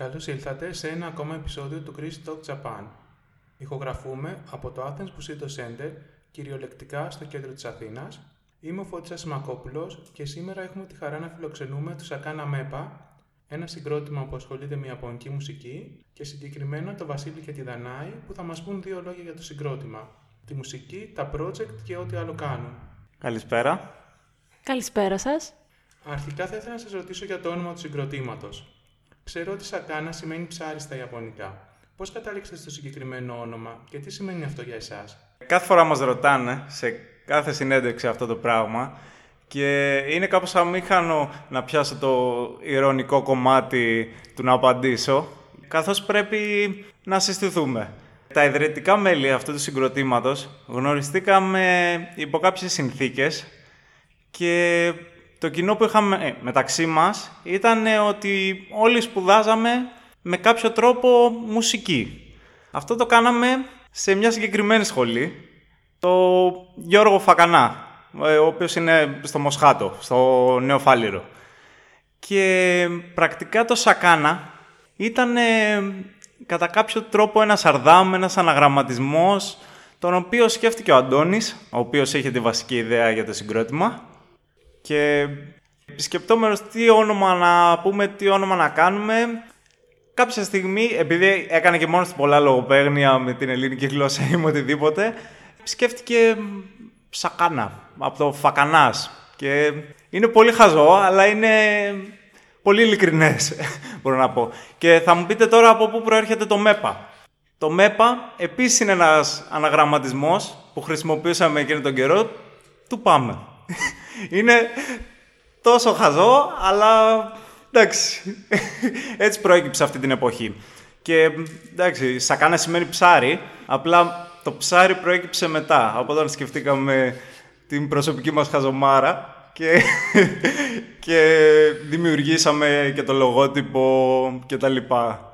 Καλώς ήλθατε σε ένα ακόμα επεισόδιο του Chris Talk Japan. Ηχογραφούμε από το Athens Busito Center, κυριολεκτικά στο κέντρο της Αθήνας. Είμαι ο Φώτης Μακόπουλος και σήμερα έχουμε τη χαρά να φιλοξενούμε τους Σακάνα Μέπα, ένα συγκρότημα που ασχολείται με ιαπωνική μουσική και συγκεκριμένα το Βασίλη και τη Δανάη που θα μας πούν δύο λόγια για το συγκρότημα. Τη μουσική, τα project και ό,τι άλλο κάνουν. Καλησπέρα. Καλησπέρα σας. Αρχικά θα ήθελα να σας ρωτήσω για το όνομα του συγκροτήματος. Ξέρω ότι Σακάνα σημαίνει ψάρι στα Ιαπωνικά. Πώς κατάληξατε στο συγκεκριμένο όνομα και τι σημαίνει αυτό για εσάς; Κάθε φορά μας ρωτάνε σε κάθε συνέντευξη αυτό το πράγμα και είναι κάπως αμήχανο να πιάσω το ηρωνικό κομμάτι του να απαντήσω καθώς πρέπει να συστηθούμε. Τα ιδρυτικά μέλη αυτού του συγκροτήματος γνωριστήκαμε υπό κάποιες συνθήκες και το κοινό που είχαμε ε, μεταξύ μας ήταν ότι όλοι σπουδάζαμε με κάποιο τρόπο μουσική. Αυτό το κάναμε σε μια συγκεκριμένη σχολή, το Γιώργο Φακανά, ε, ο οποίος είναι στο Μοσχάτο, στο Νέο Φάληρο. Και πρακτικά το Σακάνα ήταν κατά κάποιο τρόπο ένας αρδάμ, ένας αναγραμματισμός, τον οποίο σκέφτηκε ο Αντώνης, ο οποίος είχε τη βασική ιδέα για το συγκρότημα. Και σκεπτόμενος τι όνομα να πούμε, τι όνομα να κάνουμε, κάποια στιγμή, επειδή έκανε και μόνος πολλά λογοπαίγνια με την ελληνική γλώσσα ή με οτιδήποτε, σκέφτηκε σακάνα, από το φακανάς. Και είναι πολύ χαζό, αλλά είναι πολύ ειλικρινές, μπορώ να πω. Και θα μου πείτε τώρα από πού προέρχεται το ΜΕΠΑ. Το ΜΕΠΑ επίσης είναι ένας αναγραμματισμός που χρησιμοποιούσαμε εκείνο τον καιρό, του πάμε. Είναι τόσο χαζό, αλλά εντάξει, έτσι προέκυψε αυτή την εποχή. Και εντάξει, σακάνα σημαίνει ψάρι, απλά το ψάρι προέκυψε μετά, από όταν σκεφτήκαμε την προσωπική μας χαζομάρα και, και δημιουργήσαμε και το λογότυπο και τα λοιπά.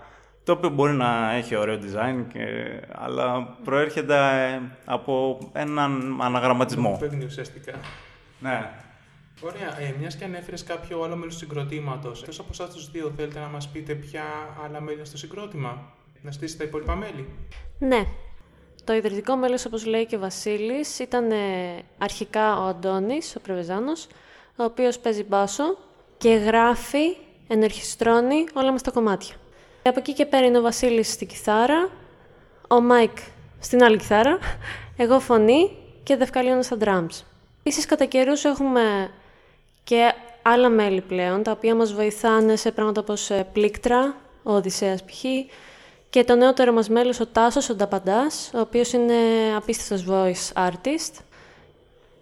Το οποίο μπορεί να έχει ωραίο design, και, αλλά προέρχεται από έναν αναγραμματισμό. Παίρνει ουσιαστικά. Ναι. Ωραία. Ε, Μιας και ανέφερες κάποιο άλλο μέλος του συγκροτήματος, εκτός από εσάς τους δύο, θέλετε να μας πείτε ποια άλλα μέλη είναι στο συγκρότημα, να στήσετε τα υπόλοιπα μέλη; Ναι. Το ιδρυτικό μέλος, όπως λέει και ο Βασίλης, ήταν ε, αρχικά ο Αντώνης, ο Πρεβεζάνος, ο οποίος παίζει μπάσο και γράφει, ενορχιστρώνει όλα μας τα κομμάτια. Από εκεί και πέρα είναι ο Βασίλης στην κιθάρα, ο Μάικ στην άλλη κιθάρα, εγώ φωνή και δευκαλίωνας στα drums. Επίσης, κατά καιρούς έχουμε και άλλα μέλη πλέον, τα οποία μας βοηθάνε σε πράγματα όπως ε, πλήκτρα, ο Οδυσσέας π.χ. Και το νεότερο μας μέλος, ο Τάσος, ο Νταπαντάς, ο οποίος είναι απίστευτος voice artist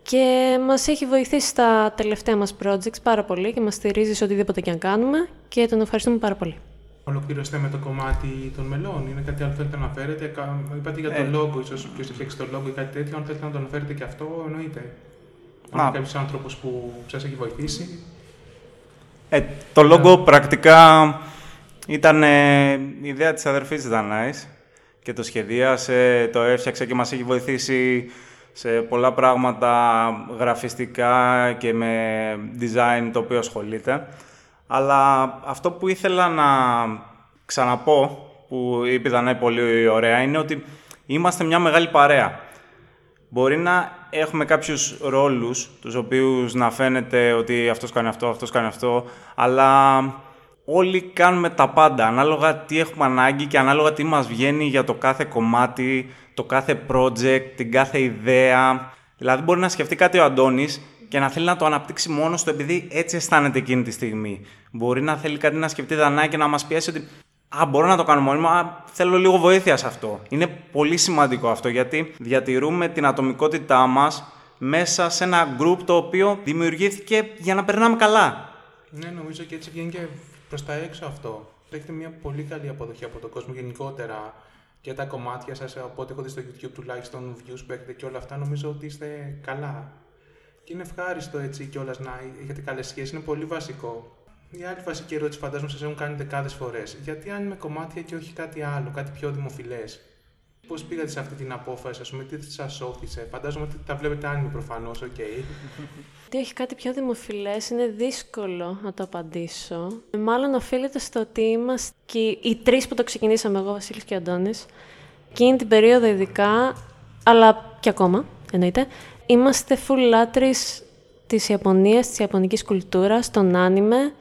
και μας έχει βοηθήσει στα τελευταία μας projects πάρα πολύ και μας στηρίζεις σε οτιδήποτε και αν κάνουμε και τον ευχαριστούμε πάρα πολύ. Ολοκληρώστε με το κομμάτι των μελών. Είναι κάτι άλλο που θέλετε να αναφέρετε. Είπατε για το ε. logo, ίσως ποιος έχει φτιάξει το logo ή κάτι τέτοιο. Αν θέλετε να το αναφέρετε και αυτό, εννοείται. Αν κάποιος άνθρωπος που σα έχει βοηθήσει. Ε, το λόγο πρακτικά ήταν ε, η ιδέα της αδερφής Δανάης και το σχεδίασε, το έφτιαξε και μας έχει βοηθήσει σε πολλά πράγματα γραφιστικά και με design το οποίο ασχολείται. Αλλά αυτό που ήθελα να ξαναπώ, που είπε η Δανάη πολύ ωραία, είναι ότι είμαστε μια μεγάλη παρέα. Μπορεί να έχουμε κάποιους ρόλους, τους οποίους να φαίνεται ότι αυτός κάνει αυτό, αυτός κάνει αυτό, αλλά όλοι κάνουμε τα πάντα, ανάλογα τι έχουμε ανάγκη και ανάλογα τι μας βγαίνει για το κάθε κομμάτι, το κάθε project, την κάθε ιδέα. Δηλαδή μπορεί να σκεφτεί κάτι ο Αντώνης και να θέλει να το αναπτύξει μόνος του επειδή έτσι αισθάνεται εκείνη τη στιγμή. Μπορεί να θέλει κάτι να σκεφτεί Δανάη και να μας πιέσει ότι Α, μπορώ να το κάνω μόνοι μου, α, θέλω λίγο βοήθεια σε αυτό. Είναι πολύ σημαντικό αυτό γιατί διατηρούμε την ατομικότητά μας μέσα σε ένα group το οποίο δημιουργήθηκε για να περνάμε καλά. Ναι, νομίζω και έτσι βγαίνει και προς τα έξω αυτό. Έχετε μια πολύ καλή αποδοχή από τον κόσμο γενικότερα και τα κομμάτια σας. Από έχω δει στο YouTube τουλάχιστον views που έχετε και όλα αυτά, νομίζω ότι είστε καλά. Και είναι ευχάριστο έτσι κιόλας να έχετε καλές σχέσεις. Είναι πολύ βασικό. Η άλλη βασική ερώτηση φαντάζομαι σας έχουν κάνει δεκάδες φορές. Γιατί anime κομμάτια και όχι κάτι άλλο, κάτι πιο δημοφιλές. Πώς πήγατε σε αυτή την απόφαση, ας πούμε, τι σας ώθησε. Φαντάζομαι ότι τα βλέπετε anime προφανώς, OK. Okay. Τι έχει κάτι πιο δημοφιλές, είναι δύσκολο να το απαντήσω. Μάλλον οφείλεται στο ότι είμαστε και οι τρεις που το ξεκινήσαμε, εγώ, Βασίλης και ο Αντώνη, εκείνη την περίοδο ειδικά, αλλά και ακόμα, εννοείται, είμαστε full λάτρεις της Ιαπωνίας, της Ιαπωνικής κουλτούρας, των άνιμε,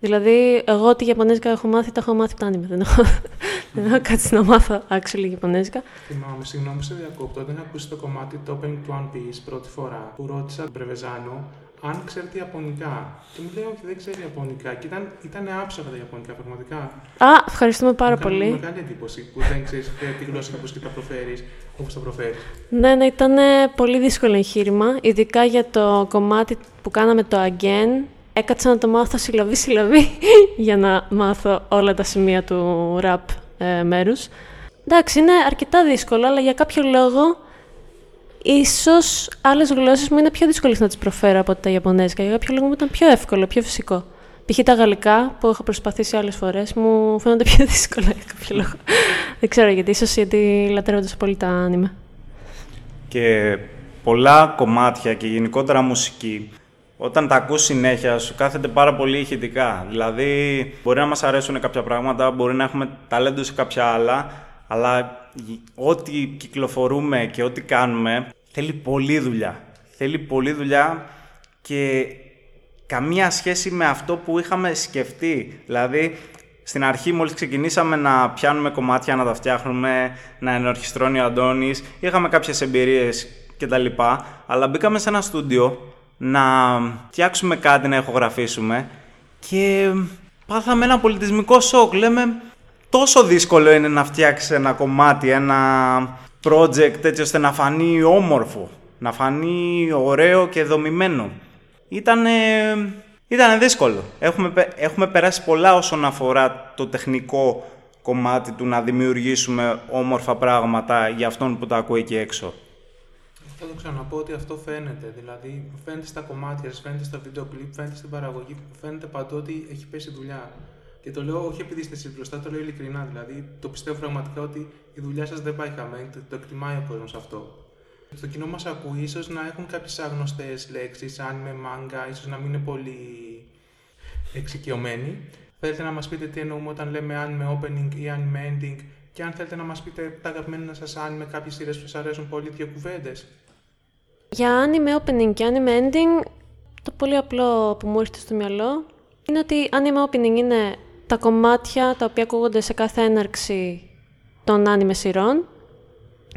Δηλαδή, εγώ τη Ιαπωνέζικα έχω μάθει, τα έχω μάθει από τα άνιμε. Δεν έχω, δεν έχω κάτσει να μάθω actually Ιαπωνέζικα. Θυμάμαι, συγγνώμη σε διακόπτω, όταν ακούσει το κομμάτι το opening του One Piece πρώτη φορά που ρώτησα τον Πρεβεζάνο αν ξέρετε Ιαπωνικά. Και μου λέει όχι, δεν ξέρει Ιαπωνικά. Και ήταν, ήταν άψογα τα Ιαπωνικά, πραγματικά. Α, ευχαριστούμε πάρα μου πολύ. Μου μεγάλη εντύπωση που δεν ξέρεις τη γλώσσα όπω και τα προφέρεις, όπως τα προφέρεις. Ναι, ναι, ήταν πολύ δύσκολο εγχείρημα. Ειδικά για το κομμάτι που κάναμε το again έκατσα να το μάθω συλλαβή-συλλαβή για να μάθω όλα τα σημεία του rap ε, μέρους. Εντάξει, είναι αρκετά δύσκολο, αλλά για κάποιο λόγο ίσως άλλες γλώσσες μου είναι πιο δύσκολες να τις προφέρω από τα Ιαπωνέζικα. Για κάποιο λόγο μου ήταν πιο εύκολο, πιο φυσικό. Π.χ. τα γαλλικά που έχω προσπαθήσει άλλες φορές μου φαίνονται πιο δύσκολα για κάποιο λόγο. Δεν ξέρω γιατί, ίσως γιατί λατρεύω τόσο πολύ τα άνιμε. Και πολλά κομμάτια και γενικότερα μουσική όταν τα ακούς συνέχεια σου κάθεται πάρα πολύ ηχητικά. Δηλαδή, μπορεί να μας αρέσουν κάποια πράγματα, μπορεί να έχουμε ταλέντο σε κάποια άλλα, αλλά ό,τι κυκλοφορούμε και ό,τι κάνουμε θέλει πολλή δουλειά. Θέλει πολλή δουλειά και καμία σχέση με αυτό που είχαμε σκεφτεί. Δηλαδή, στην αρχή μόλις ξεκινήσαμε να πιάνουμε κομμάτια, να τα φτιάχνουμε, να ενορχιστρώνει ο Αντώνης, είχαμε κάποιες εμπειρίες κτλ. Αλλά μπήκαμε σε ένα στούντιο να φτιάξουμε κάτι, να ηχογραφήσουμε και πάθαμε ένα πολιτισμικό σοκ. Λέμε τόσο δύσκολο είναι να φτιάξεις ένα κομμάτι, ένα project έτσι ώστε να φανεί όμορφο, να φανεί ωραίο και δομημένο. Ήτανε, ήτανε δύσκολο. Έχουμε, έχουμε περάσει πολλά όσον αφορά το τεχνικό κομμάτι του να δημιουργήσουμε όμορφα πράγματα για αυτόν που τα ακούει εκεί έξω. Θα το ξαναπώ ότι αυτό φαίνεται. Δηλαδή, φαίνεται στα κομμάτια, φαίνεται στα βίντεο κλιπ, φαίνεται στην παραγωγή, φαίνεται παντού ότι έχει πέσει δουλειά. Και το λέω όχι επειδή είστε εσείς μπροστά, το λέω ειλικρινά. Δηλαδή, το πιστεύω πραγματικά ότι η δουλειά σας δεν πάει χαμένη, το, το εκτιμάει ο κόσμος αυτό. Στο κοινό μας ακούει, ίσως να έχουν κάποιες άγνωστες λέξεις, αν με μάγκα, ίσως να μην είναι πολύ εξοικειωμένοι. Θέλετε να μας πείτε τι εννοούμε όταν λέμε αν με opening ή αν με ending, και αν θέλετε να μας πείτε τα αγαπημένα σας αν με κάποιες σειρές που σας αρέσουν πολύ, δύο κουβέντες. Για anime opening και anime ending, το πολύ απλό που μου έρχεται στο μυαλό είναι ότι anime opening είναι τα κομμάτια τα οποία ακούγονται σε κάθε έναρξη των anime σειρών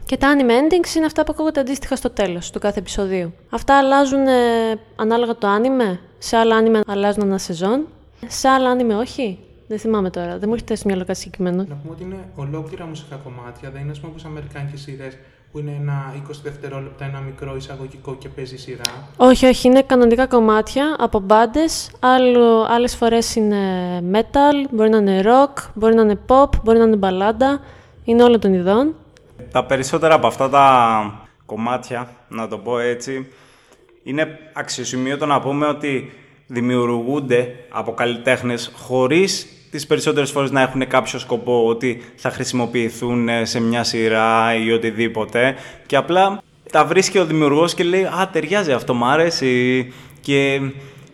και τα anime endings είναι αυτά που ακούγονται αντίστοιχα στο τέλος του κάθε επεισοδίου. Αυτά αλλάζουν ε, ανάλογα το anime, σε άλλα anime αλλάζουν ένα σεζόν, σε άλλα anime όχι. Δεν θυμάμαι τώρα, δεν μου έρχεται στο μυαλό κάτι συγκεκριμένο. Να πούμε ότι είναι ολόκληρα μουσικά κομμάτια, δεν είναι όπως αμερικάνικες σειρές που είναι ένα 20 δευτερόλεπτα, ένα μικρό εισαγωγικό και παίζει σειρά. Όχι, όχι, είναι κανονικά κομμάτια από μπάντες. Άλλες φορές είναι metal, μπορεί να είναι rock, μπορεί να είναι pop, μπορεί να είναι μπαλάντα. Είναι όλων των ειδών. Τα περισσότερα από αυτά τα κομμάτια, να το πω έτσι, είναι αξιοσημείωτο να πούμε ότι δημιουργούνται από καλλιτέχνες χωρίς τις περισσότερες φορές να έχουν κάποιο σκοπό ότι θα χρησιμοποιηθούν σε μια σειρά ή οτιδήποτε και απλά τα βρίσκει ο δημιουργός και λέει «Α, ταιριάζει αυτό, μου αρέσει» και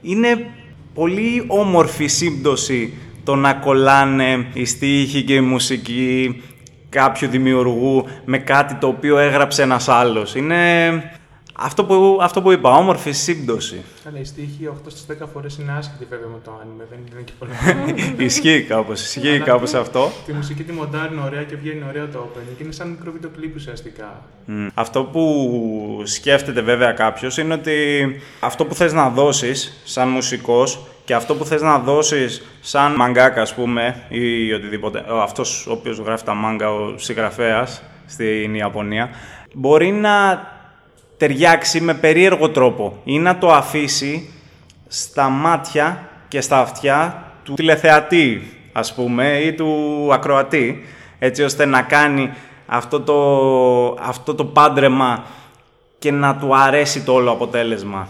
είναι πολύ όμορφη σύμπτωση το να κολλάνε οι στίχοι και η μουσική κάποιου δημιουργού με κάτι το οποίο έγραψε ένας άλλος. Είναι αυτό που, αυτό που είπα, όμορφη σύμπτωση. Καλά, η στίχη 8 στις 10 φορές είναι άσχετη βέβαια με το άνιμε, δεν είναι και πολύ. ισχύει κάπως, ισχύει κάπως αυτό. Τη μουσική τη μοντάρει ωραία και βγαίνει ωραίο το opening. Είναι σαν μικρό βίντεο κλειπ ουσιαστικά. Mm. Αυτό που σκέφτεται βέβαια κάποιος είναι ότι αυτό που θες να δώσεις σαν μουσικός και αυτό που θες να δώσεις σαν μαγκάκα, ας πούμε, ή οτιδήποτε, αυτός ο οποίος γράφει τα μάγκα, ο συγγραφέας στην Ιαπωνία, μπορεί να ταιριάξει με περίεργο τρόπο ή να το αφήσει στα μάτια και στα αυτιά του τηλεθεατή, ας πούμε, ή του ακροατή, έτσι ώστε να κάνει αυτό το, αυτό το πάντρεμα και να του αρέσει το όλο αποτέλεσμα.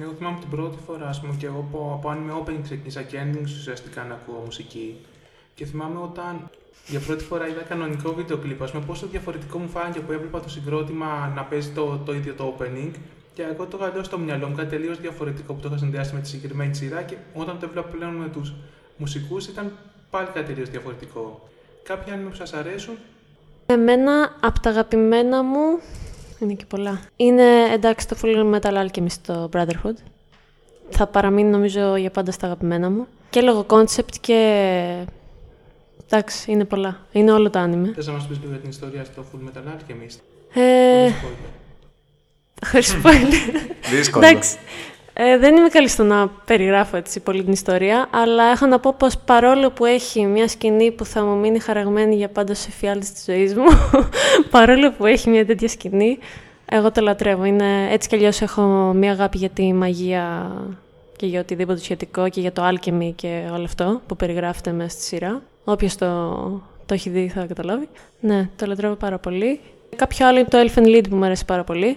Εγώ θυμάμαι την πρώτη φορά, ας πούμε, και εγώ από, από με opening ξεκίνησα και ending ουσιαστικά να ακούω μουσική. Και θυμάμαι όταν για πρώτη φορά είδα κανονικό βίντεο κλιπ, πούμε, πόσο διαφορετικό μου φάνηκε που έβλεπα το συγκρότημα να παίζει το, το ίδιο το opening. Και εγώ το είχα στο μυαλό μου κάτι τελείως διαφορετικό που το είχα συνδυάσει με τη συγκεκριμένη σειρά και όταν το έβλεπα πλέον με τους μουσικούς ήταν πάλι κάτι τελείως διαφορετικό. Κάποια άνιμε που σας αρέσουν; Εμένα από τα αγαπημένα μου. Είναι και πολλά. Είναι εντάξει το Full Metal Alchemist το Brotherhood. Θα παραμείνει νομίζω για πάντα στα αγαπημένα μου. Και λόγω concept και Εντάξει, είναι πολλά. Είναι όλο το άνιμε. Θες να μας πεις λίγο για την ιστορία στο Full Metal Alchemist; Ε... Χωρίς spoiler. Δύσκολο. Εντάξει. Ε, δεν είμαι καλή στο να περιγράφω έτσι πολύ την ιστορία, αλλά έχω να πω πως παρόλο που έχει μια σκηνή που θα μου μείνει χαραγμένη για πάντα σε φιάλτες της ζωής μου, παρόλο που έχει μια τέτοια σκηνή, εγώ το λατρεύω. Είναι, έτσι κι αλλιώς έχω μια αγάπη για τη μαγεία και για οτιδήποτε σχετικό και για το alchemy και όλο αυτό που περιγράφεται μέσα στη σειρά. Όποιος το, το έχει δει θα καταλάβει. Ναι, το λατρεύω πάρα πολύ. Κάποιο άλλο είναι το Elfen Lied που μου αρέσει πάρα πολύ.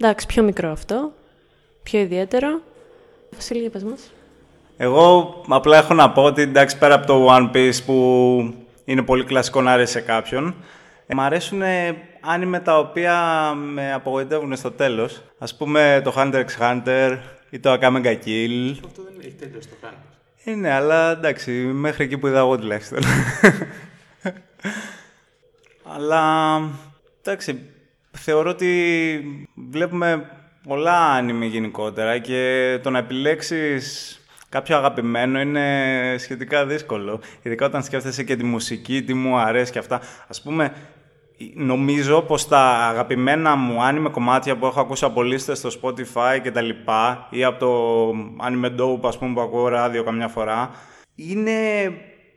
Εντάξει, πιο μικρό αυτό. Πιο ιδιαίτερο. Βασίλη, πες μας. Εγώ απλά έχω να πω ότι εντάξει πέρα από το One Piece που είναι πολύ κλασικό να αρέσει σε κάποιον, ε, μ' αρέσουν άνιμε τα οποία με απογοητεύουν στο τέλος. Ας πούμε το Hunter x Hunter ή το Akame ga Kill. Αυτό δεν έχει τέλος το Hunter. Είναι, αλλά εντάξει, μέχρι εκεί που είδα εγώ τουλάχιστον. αλλά, εντάξει, θεωρώ ότι βλέπουμε πολλά άνιμη γενικότερα και το να επιλέξεις κάποιο αγαπημένο είναι σχετικά δύσκολο. Ειδικά όταν σκέφτεσαι και τη μουσική, τι μου αρέσει και αυτά. Ας πούμε, Νομίζω πως τα αγαπημένα μου άνιμε κομμάτια που έχω ακούσει από λίστες στο Spotify και τα λοιπά ή από το anime dope ας πούμε που ακούω ράδιο καμιά φορά είναι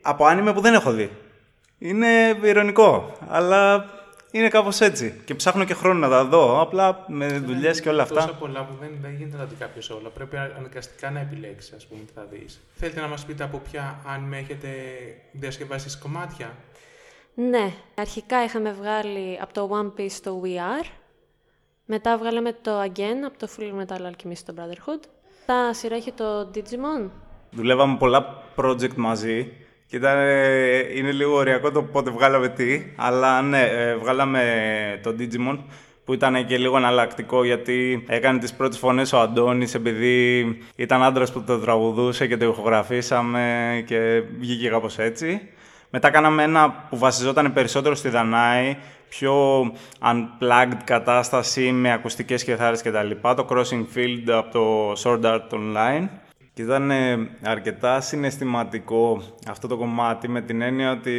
από άνιμε που δεν έχω δει. Είναι ηρωνικό, αλλά είναι κάπως έτσι και ψάχνω και χρόνο να τα δω, απλά με δουλειές και όλα αυτά. Τόσα πολλά που δεν, δεν γίνεται να δει κάποιος όλα. Πρέπει αναγκαστικά να επιλέξεις, ας πούμε, τι θα δεις. Θέλετε να μας πείτε από ποια άνιμε έχετε διασκευάσει κομμάτια; Ναι, αρχικά είχαμε βγάλει από το One Piece το We Are. Μετά βγάλαμε το Again από το Full Metal Alchemist το Brotherhood. Τα σειρά είχε το Digimon. Δουλεύαμε πολλά project μαζί και ήταν, είναι λίγο ωριακό το πότε βγάλαμε τι, αλλά ναι, ε, βγάλαμε το Digimon που ήταν και λίγο εναλλακτικό γιατί έκανε τις πρώτες φωνές ο Αντώνης επειδή ήταν άντρας που το τραγουδούσε και το ηχογραφήσαμε και βγήκε κάπως έτσι. Μετά κάναμε ένα που βασιζόταν περισσότερο στη Δανάη, πιο unplugged κατάσταση με ακουστικές κιθάρες και τα λοιπά, το Crossing Field από το Sword Art Online. Και ήταν αρκετά συναισθηματικό αυτό το κομμάτι με την έννοια ότι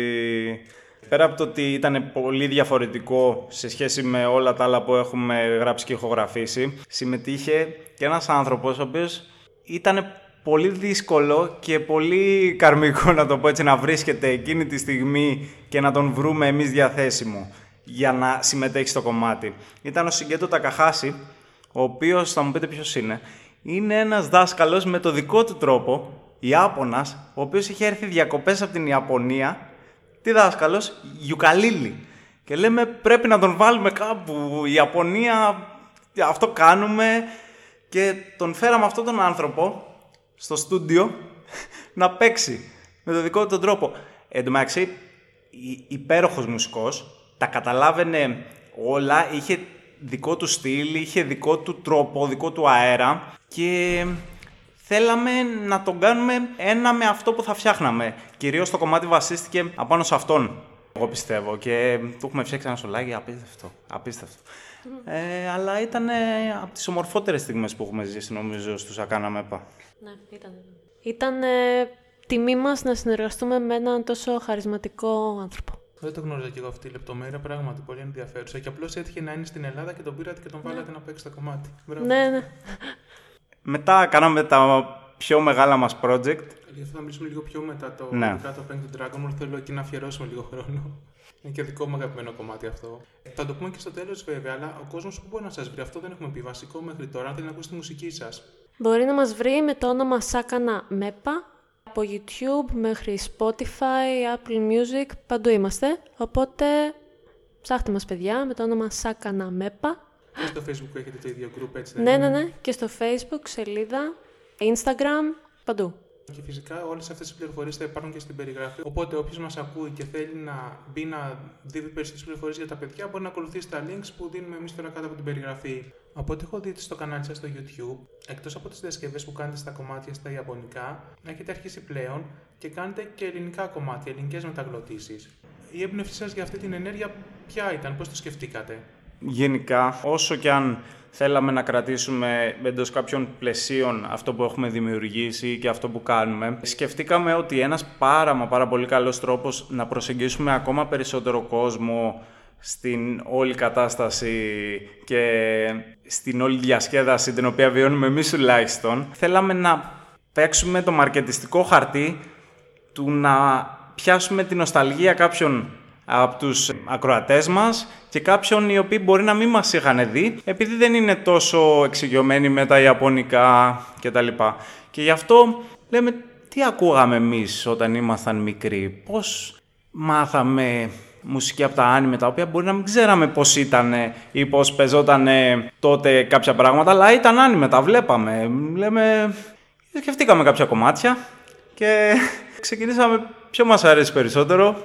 πέρα από το ότι ήταν πολύ διαφορετικό σε σχέση με όλα τα άλλα που έχουμε γράψει και ηχογραφήσει, συμμετείχε και ένας άνθρωπος ο οποίος ήταν πολύ δύσκολο και πολύ καρμικό να το πω έτσι να βρίσκεται εκείνη τη στιγμή και να τον βρούμε εμείς διαθέσιμο για να συμμετέχει στο κομμάτι. Ήταν ο Συγκέντο Τακαχάση, ο οποίος θα μου πείτε ποιος είναι. Είναι ένας δάσκαλος με το δικό του τρόπο, Ιάπωνας, ο οποίος είχε έρθει διακοπές από την Ιαπωνία. Τι δάσκαλος, Ιουκαλίλη. Και λέμε πρέπει να τον βάλουμε κάπου, η Ιαπωνία, αυτό κάνουμε. Και τον φέραμε αυτόν τον άνθρωπο, στο στούντιο να παίξει με το δικό του τον τρόπο. Εν τω μεταξύ, υπέροχος μουσικός, τα καταλάβαινε όλα, είχε δικό του στυλ, είχε δικό του τρόπο, δικό του αέρα και θέλαμε να τον κάνουμε ένα με αυτό που θα φτιάχναμε. Κυρίως το κομμάτι βασίστηκε απάνω σε αυτόν, εγώ πιστεύω και του έχουμε φτιάξει ένα σολάκι απίστευτο, απίστευτο. Ε, αλλά ήταν από τις ομορφότερες στιγμές που έχουμε ζήσει νομίζω στους Ακάνα Μέπα. Ναι, ήταν. Ήταν ε, τιμή μας να συνεργαστούμε με έναν τόσο χαρισματικό άνθρωπο. Δεν το γνώριζα και εγώ αυτή η λεπτομέρεια, πράγματι πολύ ενδιαφέρουσα. Και απλώς έτυχε να είναι στην Ελλάδα και τον πήρατε και τον βάλατε ναι. να παίξει το κομμάτι. Ναι, ναι. Μετά κάναμε τα πιο μεγάλα μας project. Γι' αυτό θα μιλήσουμε λίγο πιο μετά το ναι. το του Dragon Ball. Θέλω εκεί να αφιερώσουμε λίγο χρόνο. Είναι και δικό μου αγαπημένο κομμάτι αυτό. Θα το πούμε και στο τέλος βέβαια, αλλά ο κόσμος που μπορεί να σας βρει, αυτό δεν έχουμε πει βασικό μέχρι τώρα. Αν θέλει να ακούσει τη μουσική σας. Μπορεί να μας βρει με το όνομα Σάκανα Μέπα. Από YouTube μέχρι Spotify, Apple Music, παντού είμαστε. Οπότε ψάχτε μας παιδιά με το όνομα Σάκανα Μέπα. Και στο Facebook έχετε το ίδιο group έτσι δεν Ναι, ναι, ναι. Και στο Facebook, σελίδα, Instagram, παντού. Και φυσικά όλες αυτές τι πληροφορίες θα υπάρχουν και στην περιγραφή. Οπότε όποιος μας ακούει και θέλει να μπει να δει περισσότερες πληροφορίες για τα παιδιά μπορεί να ακολουθήσει τα links που δίνουμε εμείς τώρα κάτω από την περιγραφή. Από ό,τι έχω δει στο κανάλι σας στο YouTube, εκτός από τις διασκευές που κάνετε στα κομμάτια στα Ιαπωνικά, έχετε αρχίσει πλέον και κάνετε και ελληνικά κομμάτια, ελληνικές μεταγλωτήσεις. Η έμπνευσή σας για αυτή την ενέργεια ποια ήταν, πώς το σκεφτήκατε; Γενικά, όσο και αν θέλαμε να κρατήσουμε εντός κάποιων πλαισίων αυτό που έχουμε δημιουργήσει και αυτό που κάνουμε. Σκεφτήκαμε ότι ένας πάρα μα πάρα πολύ καλός τρόπος να προσεγγίσουμε ακόμα περισσότερο κόσμο στην όλη κατάσταση και στην όλη διασκέδαση την οποία βιώνουμε εμείς τουλάχιστον, θέλαμε να παίξουμε το μαρκετιστικό χαρτί του να πιάσουμε την νοσταλγία κάποιων από τους ακροατές μας και κάποιον οι οποίοι μπορεί να μην μας είχαν δει επειδή δεν είναι τόσο εξοικειωμένοι με τα Ιαπωνικά κτλ. Και γι' αυτό λέμε τι ακούγαμε εμείς όταν ήμασταν μικροί, πώς μάθαμε μουσική από τα άνιμε τα οποία μπορεί να μην ξέραμε πώς ήταν ή πώς πεζόταν τότε κάποια πράγματα αλλά ήταν άνιμε, τα βλέπαμε. Λέμε, σκεφτήκαμε κάποια κομμάτια και ξεκινήσαμε ποιο μας αρέσει περισσότερο;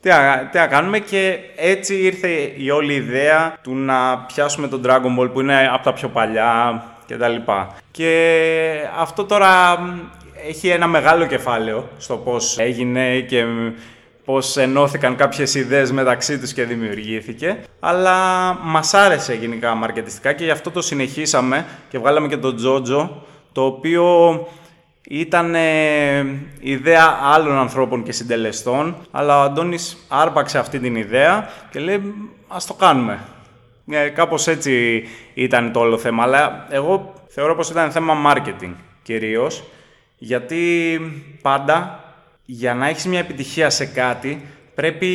Τι να, κάνουμε και έτσι ήρθε η όλη ιδέα του να πιάσουμε τον Dragon Ball που είναι από τα πιο παλιά και τα λοιπά. Και αυτό τώρα έχει ένα μεγάλο κεφάλαιο στο πώς έγινε και πώς ενώθηκαν κάποιες ιδέες μεταξύ τους και δημιουργήθηκε. Αλλά μας άρεσε γενικά μαρκετιστικά και γι' αυτό το συνεχίσαμε και βγάλαμε και τον Jojo, το οποίο ήταν ιδέα άλλων ανθρώπων και συντελεστών, αλλά ο Αντώνης άρπαξε αυτή την ιδέα και λέει ας το κάνουμε. Ε, κάπως έτσι ήταν το όλο θέμα, αλλά εγώ θεωρώ πως ήταν θέμα marketing κυρίως, γιατί πάντα για να έχεις μια επιτυχία σε κάτι πρέπει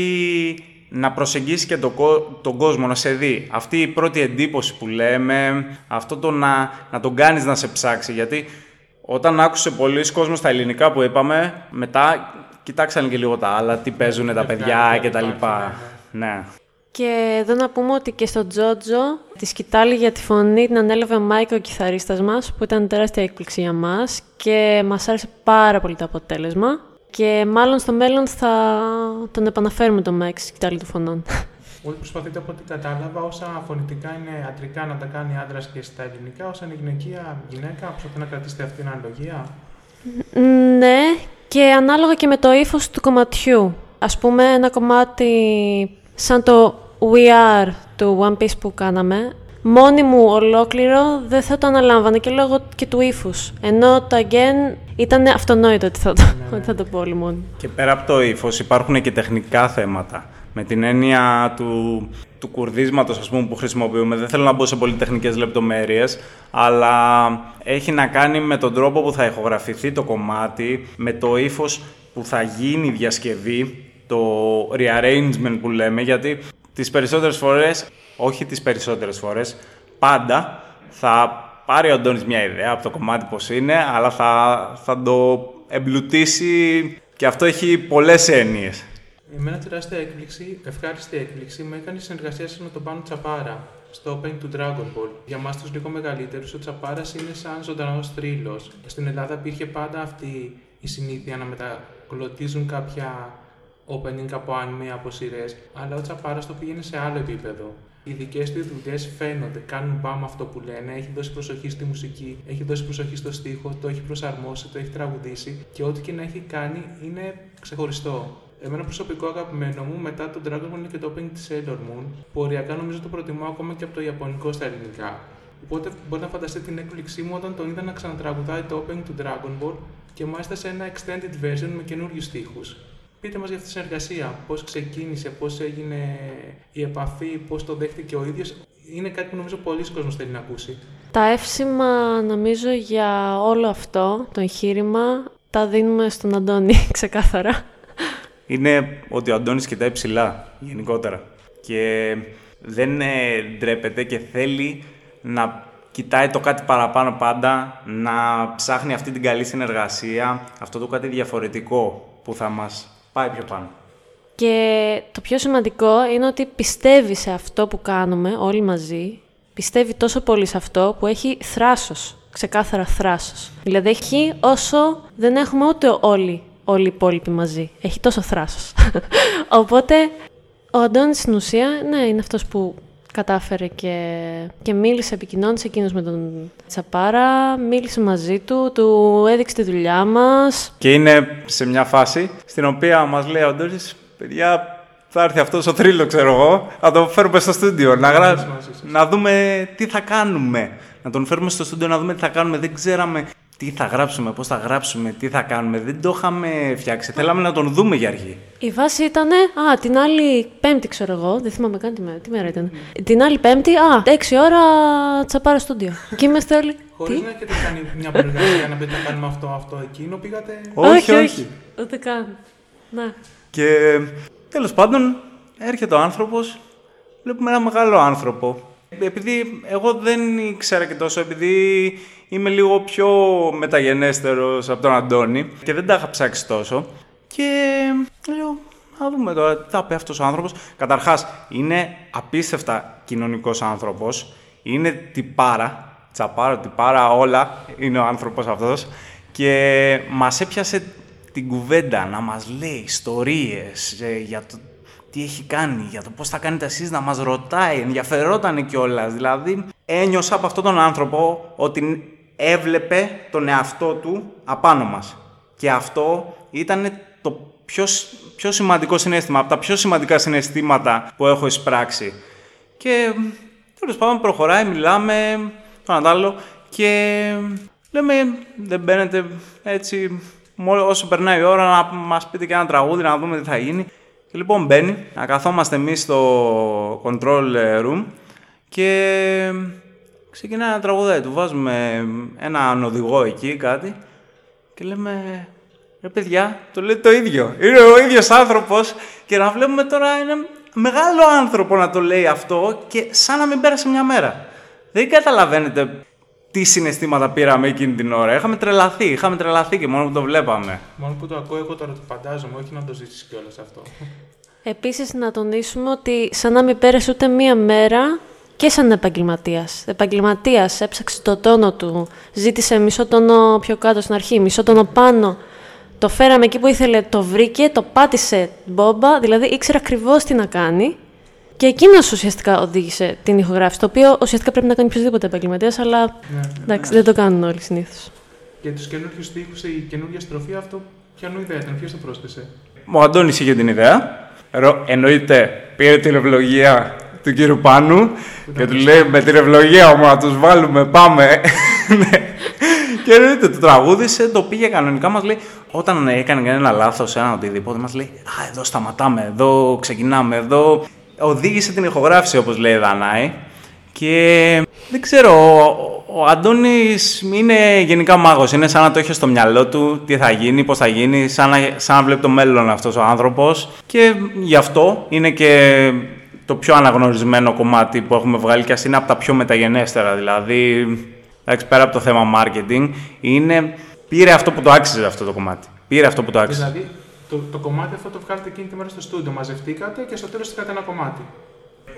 να προσεγγίσεις και τον, τον κόσμο, να σε δει. Αυτή η πρώτη εντύπωση που λέμε, αυτό το να, να τον κάνεις να σε ψάξει, γιατί όταν άκουσε πολλοί κόσμος στα ελληνικά που είπαμε, μετά κοιτάξαν και λίγο τα άλλα, τι παίζουν τα παιδιά και τα λοιπά. Ναι. Και εδώ να πούμε ότι και στο Τζότζο τη σκητάλη για τη φωνή την ανέλαβε ο Μάικο, ο κιθαρίστας μας, που ήταν τεράστια έκπληξη για μας και μας άρεσε πάρα πολύ το αποτέλεσμα. Και μάλλον στο μέλλον θα τον επαναφέρουμε το Μάικ στη σκυτάλη των φωνών. Όλοι προσπαθείτε από ό,τι κατάλαβα, όσα φωνητικά είναι αντρικά να τα κάνει άντρας και στα ελληνικά, όσα είναι γυναικεία γυναίκα, προσπαθείτε να κρατήσετε αυτή την αναλογία. Ναι, και ανάλογα και με το ύφος του κομματιού. Α πούμε, ένα κομμάτι σαν το We Are του One Piece που κάναμε, μόνη μου ολόκληρο δεν θα το αναλάμβανε και λόγω και του ύφους. Ενώ το Again ήταν αυτονόητο ότι θα το, ναι, ναι. θα το πω όλο μόνη. Και πέρα από το ύφος υπάρχουν και τεχνικά θέματα με την έννοια του, του κουρδίσματος ας πούμε, που χρησιμοποιούμε. Δεν θέλω να μπω σε πολυτεχνικές λεπτομέρειες, αλλά έχει να κάνει με τον τρόπο που θα ηχογραφηθεί το κομμάτι, με το ύφος που θα γίνει η διασκευή, το rearrangement που λέμε, γιατί τις περισσότερες φορές, όχι τις περισσότερες φορές, πάντα θα πάρει ο Αντώνης μια ιδέα από το κομμάτι πώς είναι, αλλά θα, θα το εμπλουτίσει και αυτό έχει πολλές έννοιες. Εμένα τεράστια έκπληξη, ευχάριστη έκπληξη, μου έκανε η συνεργασία σας με τον Πάνο Τσαπάρα στο Open του Dragon Ball. Για εμά τους λίγο μεγαλύτερους, ο Τσαπάρας είναι σαν ζωντανός θρύλος. Στην Ελλάδα υπήρχε πάντα αυτή η συνήθεια να μετακλωτίζουν κάποια opening από anime, από σειρές, αλλά ο Τσαπάρας το πήγαινε σε άλλο επίπεδο. Οι δικές του δουλειές φαίνονται, κάνουν μπαμ αυτό που λένε, έχει δώσει προσοχή στη μουσική, έχει δώσει προσοχή στο στίχο, το έχει προσαρμόσει, το έχει τραγουδήσει και ό,τι και να έχει κάνει είναι ξεχωριστό. Εμένα προσωπικό αγαπημένο μου μετά τον Dragon Ball είναι και το opening της Sailor Moon, που οριακά νομίζω το προτιμώ ακόμα και από το Ιαπωνικό στα ελληνικά. Οπότε μπορείτε να φανταστείτε την έκπληξή μου όταν τον είδα να ξανατραγουδάει το opening του Dragon Ball και μάλιστα σε ένα extended version με καινούριους στίχους. Πείτε μας για αυτή τη συνεργασία, πώς ξεκίνησε, πώς έγινε η επαφή, πώς το δέχτηκε ο ίδιος. Είναι κάτι που νομίζω πολλοί κόσμοι θέλει να ακούσει. Τα εύσημα νομίζω για όλο αυτό το εγχείρημα τα δίνουμε στον Αντώνη ξεκάθαρα είναι ότι ο Αντώνης κοιτάει ψηλά γενικότερα και δεν ε, ντρέπεται και θέλει να κοιτάει το κάτι παραπάνω πάντα, να ψάχνει αυτή την καλή συνεργασία, αυτό το κάτι διαφορετικό που θα μας πάει πιο πάνω. Και το πιο σημαντικό είναι ότι πιστεύει σε αυτό που κάνουμε όλοι μαζί, πιστεύει τόσο πολύ σε αυτό που έχει θράσος Ξεκάθαρα θράσος. Δηλαδή έχει όσο δεν έχουμε ούτε όλοι, όλοι οι υπόλοιποι μαζί. Έχει τόσο θράσος. Οπότε ο Αντώνης στην ουσία, ναι, είναι αυτός που κατάφερε και, και μίλησε, επικοινώνησε εκείνος με τον Τσαπάρα, μίλησε μαζί του, του έδειξε τη δουλειά μας. Και είναι σε μια φάση στην οποία μας λέει ο Αντώνης, παιδιά, θα έρθει αυτός ο θρύλος, ξέρω εγώ, να τον φέρουμε στο στούντιο, να, γρα... να δούμε τι θα κάνουμε. Να τον φέρουμε στο στούντιο να δούμε τι θα κάνουμε. Δεν ξέραμε τι θα γράψουμε, πώς θα γράψουμε, τι θα κάνουμε. Δεν το είχαμε φτιάξει. Θέλαμε να τον δούμε για αρχή. Η βάση ήταν, α, την άλλη Πέμπτη, ξέρω εγώ, δεν θυμάμαι καν τι μέρα, τι μέρα ήταν. Την άλλη Πέμπτη, α, 6 ώρα τσαπάρα στούντιο. Και είμαστε όλοι. Χωρίς να έχετε κάνει μια προεργασία να πείτε να κάνουμε αυτό, αυτό, εκείνο, πήγατε; Όχι, όχι. Ούτε καν. Ναι. Και τέλος πάντων έρχεται ο άνθρωπος, βλέπουμε ένα μεγάλο άνθρωπο. Επειδή εγώ δεν ήξερα και τόσο, επειδή είμαι λίγο πιο μεταγενέστερος από τον Αντώνη και δεν τα είχα ψάξει τόσο. Και λέω, να δούμε τώρα τι θα πει αυτός ο άνθρωπος. Καταρχάς, είναι απίστευτα κοινωνικός άνθρωπος. Είναι τυπάρα, τσαπάρα, τυπάρα, όλα είναι ο άνθρωπος αυτός. Και μας έπιασε την κουβέντα να μας λέει ιστορίες ε, για το τι έχει κάνει, για το πώς θα κάνετε εσείς να μας ρωτάει, ενδιαφερόταν κιόλας. Δηλαδή, ένιωσα από αυτόν τον άνθρωπο ότι έβλεπε τον εαυτό του απάνω μας. Και αυτό ήταν το πιο, πιο σημαντικό συνέστημα, από τα πιο σημαντικά συναισθήματα που έχω εισπράξει. Και τέλος πάντων προχωράει, μιλάμε, το αντάλλο και λέμε δεν μπαίνετε έτσι όσο περνάει η ώρα να μας πείτε και ένα τραγούδι να δούμε τι θα γίνει. Και λοιπόν μπαίνει, να καθόμαστε εμείς στο control room και ξεκινάει ένα τραγουδάει. Του βάζουμε έναν οδηγό εκεί, κάτι και λέμε ρε παιδιά, το λέει το ίδιο. Είναι ο ίδιος άνθρωπος και να βλέπουμε τώρα ένα μεγάλο άνθρωπο να το λέει αυτό και σαν να μην πέρασε μια μέρα. Δεν καταλαβαίνετε τι συναισθήματα πήραμε εκείνη την ώρα. Είχαμε τρελαθεί, είχαμε τρελαθεί και μόνο που το βλέπαμε. Μόνο που το ακούω, εγώ τώρα το φαντάζομαι, όχι να το ζήσει κιόλας αυτό. Επίσης να τονίσουμε ότι σαν να μην πέρασε ούτε μία μέρα και σαν επαγγελματίας. Επαγγελματίας έψαξε το τόνο του, ζήτησε μισό τόνο πιο κάτω στην αρχή, μισό τόνο πάνω. Το φέραμε εκεί που ήθελε, το βρήκε, το πάτησε μπόμπα, δηλαδή ήξερε ακριβώς τι να κάνει. Και εκείνος ουσιαστικά οδήγησε την ηχογράφηση. Το οποίο ουσιαστικά πρέπει να κάνει οποιοδήποτε επαγγελματίας, αλλά ναι, ναι, εντάξει, ναι. δεν το κάνουν όλοι συνήθως. Και τους καινούριους τείχου, η καινούργια στροφή, αυτό ποιανού ιδέα ήταν, ποιος το πρόσθεσε; Ο Αντώνης είχε την ιδέα. Εννοείται, πήρε την ευλογία του κύριου Πάνου και του λέει με την ευλογία μου να τους βάλουμε, πάμε. Ναι. και εννοείται, το τραγούδισε, το πήγε κανονικά, μας λέει, όταν έκανε κανένα λάθος, ένα οτιδήποτε, μας λέει, α, εδώ σταματάμε, εδώ ξεκινάμε, εδώ. Οδήγησε την ηχογράφηση, όπως λέει Δανάη. Και δεν ξέρω, ο Αντώνης είναι γενικά μάγος. Είναι σαν να το έχει στο μυαλό του τι θα γίνει, πώς θα γίνει, σαν να, σαν να βλέπει το μέλλον αυτός ο άνθρωπος. Και γι' αυτό είναι και το πιο αναγνωρισμένο κομμάτι που έχουμε βγάλει και ας είναι από τα πιο μεταγενέστερα. Δηλαδή, εντάξει, πέρα από το θέμα marketing, είναι, πήρε αυτό που το άξιζε αυτό το κομμάτι. Πήρε αυτό που το άξιζε. Δηλαδή, το, το κομμάτι αυτό το βγάλετε εκείνη τη μέρα στο στούντιο, μαζευτήκατε και στο τέλος είχατε ένα κομμάτι.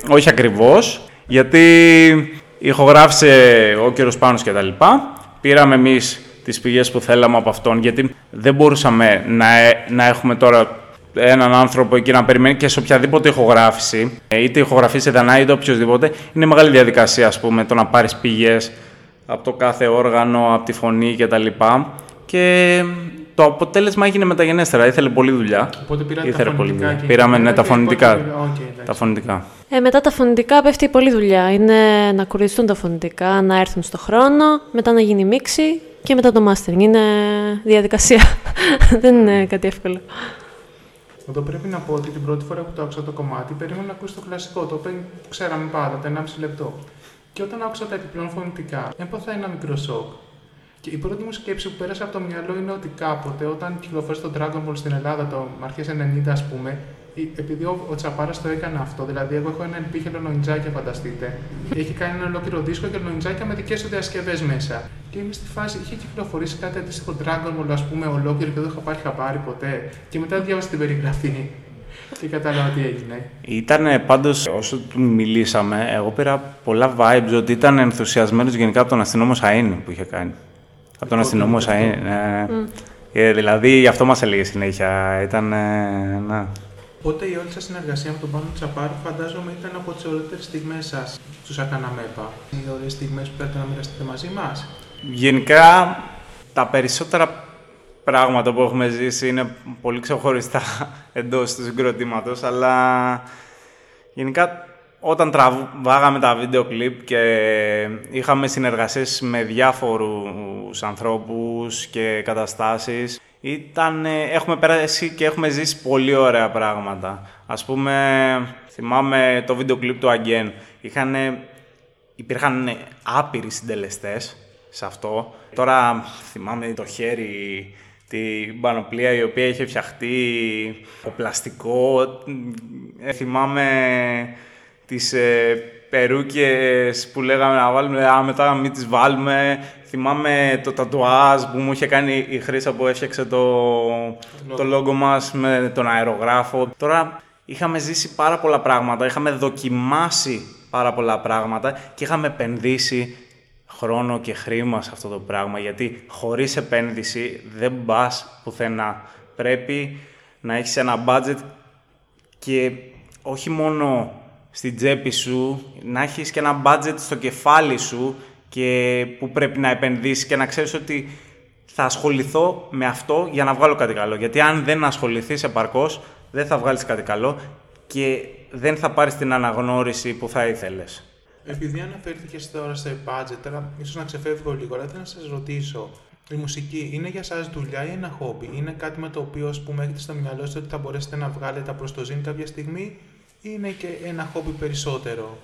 Όχι ακριβώς, γιατί ηχογράφησε ο κύριος Πάνος και τα λοιπά. Πήραμε εμείς τις πηγές που θέλαμε από αυτόν, γιατί δεν μπορούσαμε να, να έχουμε τώρα έναν άνθρωπο εκεί να περιμένει και σε οποιαδήποτε ηχογράφηση, ε, είτε ηχογραφή σε Δανάη είτε οποιοδήποτε, είναι μεγάλη διαδικασία, ας πούμε, το να πάρεις πηγές από το κάθε όργανο, από τη φωνή κτλ. Και το αποτέλεσμα έγινε μεταγενέστερα. Ήθελε πολλή δουλειά. Οπότε πήρατε Ήθελε τα φωνητικά. Πολύ... Πήραμε ναι, τα φωνητικά. τα φωνητικά. Ε, μετά τα φωνητικά πέφτει πολλή δουλειά. Είναι να κουρδιστούν τα φωνητικά, να έρθουν στο χρόνο, μετά να γίνει μίξη και μετά το mastering. Είναι διαδικασία. Δεν είναι κάτι εύκολο. Εδώ πρέπει να πω ότι την πρώτη φορά που το άκουσα το κομμάτι, περίμενα να ακούσω το κλασικό, το οποίο ξέραμε πάντα, τα 1,5 λεπτό. Και όταν άκουσα τα επιπλέον φωνητικά, έπαθα ένα μικρό σοκ. Και η πρώτη μου σκέψη που πέρασε από το μυαλό είναι ότι κάποτε, όταν κυκλοφόρησε το Dragon Ball στην Ελλάδα, το αρχέ 90, ας πούμε, επειδή ο, ο Τσαπάρας το έκανε αυτό, δηλαδή εγώ έχω ένα ελπίχελο νοϊντζάκια, φανταστείτε. Έχει κάνει ένα ολόκληρο δίσκο και νοϊντζάκια με δικές του διασκευές μέσα. Και είμαι στη φάση, είχε κυκλοφορήσει κάτι αντίστοιχο Dragon Ball, ας πούμε, ολόκληρο και δεν είχα πάρει χαμπάρι ποτέ. Και μετά διάβασα την περιγραφή. και κατάλαβα τι έγινε. Ήταν πάντως, όσο του μιλήσαμε, εγώ πήρα πολλά vibes ότι ήταν ενθουσιασμένος γενικά από τον αστυνόμο Σαΐνη που είχε κάνει. Από τον αστυνόμο Σαΐνη, ναι. Ε, δηλαδή, γι' αυτό μας έλεγε συνέχεια. Ήταν, ε, ναι. Οπότε η όλη σας συνεργασία με τον Πάνο Τσαπάρ φαντάζομαι ήταν από τις ωραιότερε στιγμές σας στους Ακαναμέπα. Οι ωραίες στιγμές που θέλετε να μοιραστείτε μαζί μας; Γενικά, τα περισσότερα πράγματα που έχουμε ζήσει είναι πολύ ξεχωριστά εντός του συγκροτήματος, αλλά γενικά όταν τραβάγαμε τα βίντεο κλιπ και είχαμε συνεργασίες με διάφορους ανθρώπους και καταστάσεις, ήταν, έχουμε περάσει και έχουμε ζήσει πολύ ωραία πράγματα. Ας πούμε, θυμάμαι το βίντεο κλιπ του Αγγέν. Είχαν, υπήρχαν άπειροι συντελεστές σε αυτό. Τώρα θυμάμαι το χέρι, την πανοπλία η οποία είχε φτιαχτεί, το πλαστικό. Ε, θυμάμαι τις ε, περούκες που λέγαμε να βάλουμε, α, μετά μην τις βάλουμε. Θυμάμαι το τατουάζ που μου είχε κάνει η Χρύσα που έφτιαξε το, το λόγο μας με τον αερογράφο. Τώρα είχαμε ζήσει πάρα πολλά πράγματα, είχαμε δοκιμάσει πάρα πολλά πράγματα και είχαμε επενδύσει χρόνο και χρήμα σε αυτό το πράγμα, γιατί χωρίς επένδυση δεν πας πουθενά. Πρέπει να έχεις ένα budget και όχι μόνο στην τσέπη σου, να έχεις και ένα budget στο κεφάλι σου και που πρέπει να επενδύσεις και να ξέρεις ότι θα ασχοληθώ με αυτό για να βγάλω κάτι καλό. Γιατί αν δεν ασχοληθείς επαρκώς, δεν θα βγάλεις κάτι καλό και δεν θα πάρεις την αναγνώριση που θα ήθελες. Επειδή αναφέρθηκες τώρα σε budget, τώρα ίσως να ξεφεύγω λίγο, αλλά θέλω να σας ρωτήσω. Η μουσική είναι για εσά δουλειά ή ένα χόμπι, είναι κάτι με το οποίο ας πούμε, έχετε στο μυαλό σας ότι θα μπορέσετε να βγάλετε προς το ζήν κάποια στιγμή, ή είναι και ένα χόμπι περισσότερο.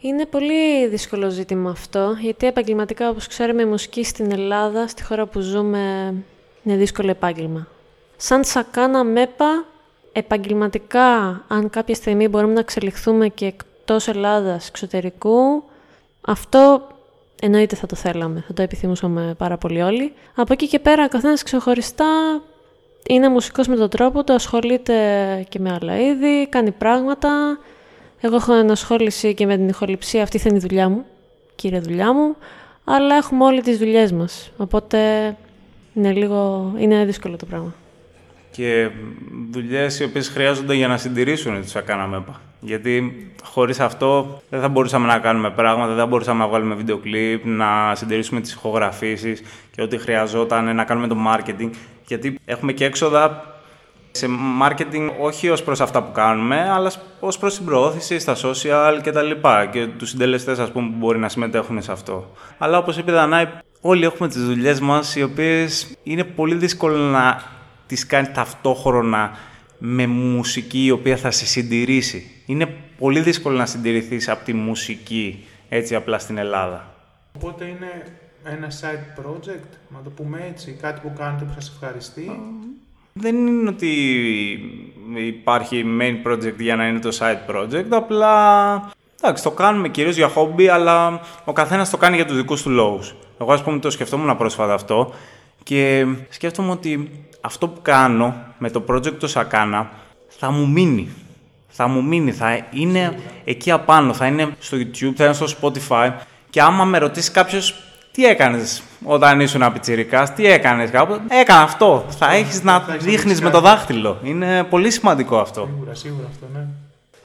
Είναι πολύ δύσκολο ζήτημα αυτό, γιατί επαγγελματικά, όπως ξέρουμε, η μουσική στην Ελλάδα, στη χώρα που ζούμε, είναι δύσκολο επάγγελμα. Σαν Σακάνα Μέπα, επαγγελματικά, αν κάποια στιγμή μπορούμε να εξελιχθούμε και εκτός Ελλάδας, εξωτερικού, αυτό εννοείται θα το θέλαμε, θα το επιθυμούσαμε πάρα πολύ όλοι. Από εκεί και πέρα, ο καθένας ξεχωριστά είναι μουσικός με τον τρόπο του, ασχολείται και με άλλα είδη, κάνει πράγματα. Εγώ έχω ενασχόληση και με την ηχοληψία, αυτή θα είναι η δουλειά μου, κύριε δουλειά μου, αλλά έχουμε όλοι τις δουλειές μας, οπότε είναι λίγο, είναι δύσκολο το πράγμα. Και δουλειές οι οποίες χρειάζονται για να συντηρήσουν τους ακάναμε γιατί χωρίς αυτό δεν θα μπορούσαμε να κάνουμε πράγματα, δεν θα μπορούσαμε να βγάλουμε βίντεο κλιπ, να συντηρήσουμε τις ηχογραφήσεις και ό,τι χρειαζόταν να κάνουμε το marketing. Γιατί έχουμε και έξοδα σε marketing όχι ως προς αυτά που κάνουμε, αλλά ως προς την προώθηση στα social και τα λοιπά και τους συντελεστές ας πούμε που μπορεί να συμμετέχουν σε αυτό. Αλλά όπως είπε η Δανάη, όλοι έχουμε τις δουλειές μας οι οποίες είναι πολύ δύσκολο να τις κάνει ταυτόχρονα με μουσική η οποία θα σε συντηρήσει. Είναι πολύ δύσκολο να συντηρηθείς από τη μουσική έτσι απλά στην Ελλάδα. Οπότε είναι ένα side project, να το πούμε έτσι, κάτι που κάνετε που σας ευχαριστεί. Δεν είναι ότι υπάρχει main project για να είναι το side project, απλά εντάξει, το κάνουμε κυρίως για hobby, αλλά ο καθένας το κάνει για τους δικούς του λόγους. Εγώ ας πούμε το σκεφτόμουν πρόσφατα αυτό και σκέφτομαι ότι αυτό που κάνω με το project του Σακάνα θα μου μείνει. Θα μου μείνει, θα είναι εκεί απάνω, θα είναι στο YouTube, θα είναι στο Spotify και άμα με ρωτήσει κάποιος τι έκανες όταν ήσουν πιτσιρικάς, τι έκανες κάπου; Έκανα αυτό. Θα έχεις να δείχνεις με το δάχτυλο. Είναι πολύ σημαντικό αυτό. Σίγουρα, σίγουρα αυτό, ναι.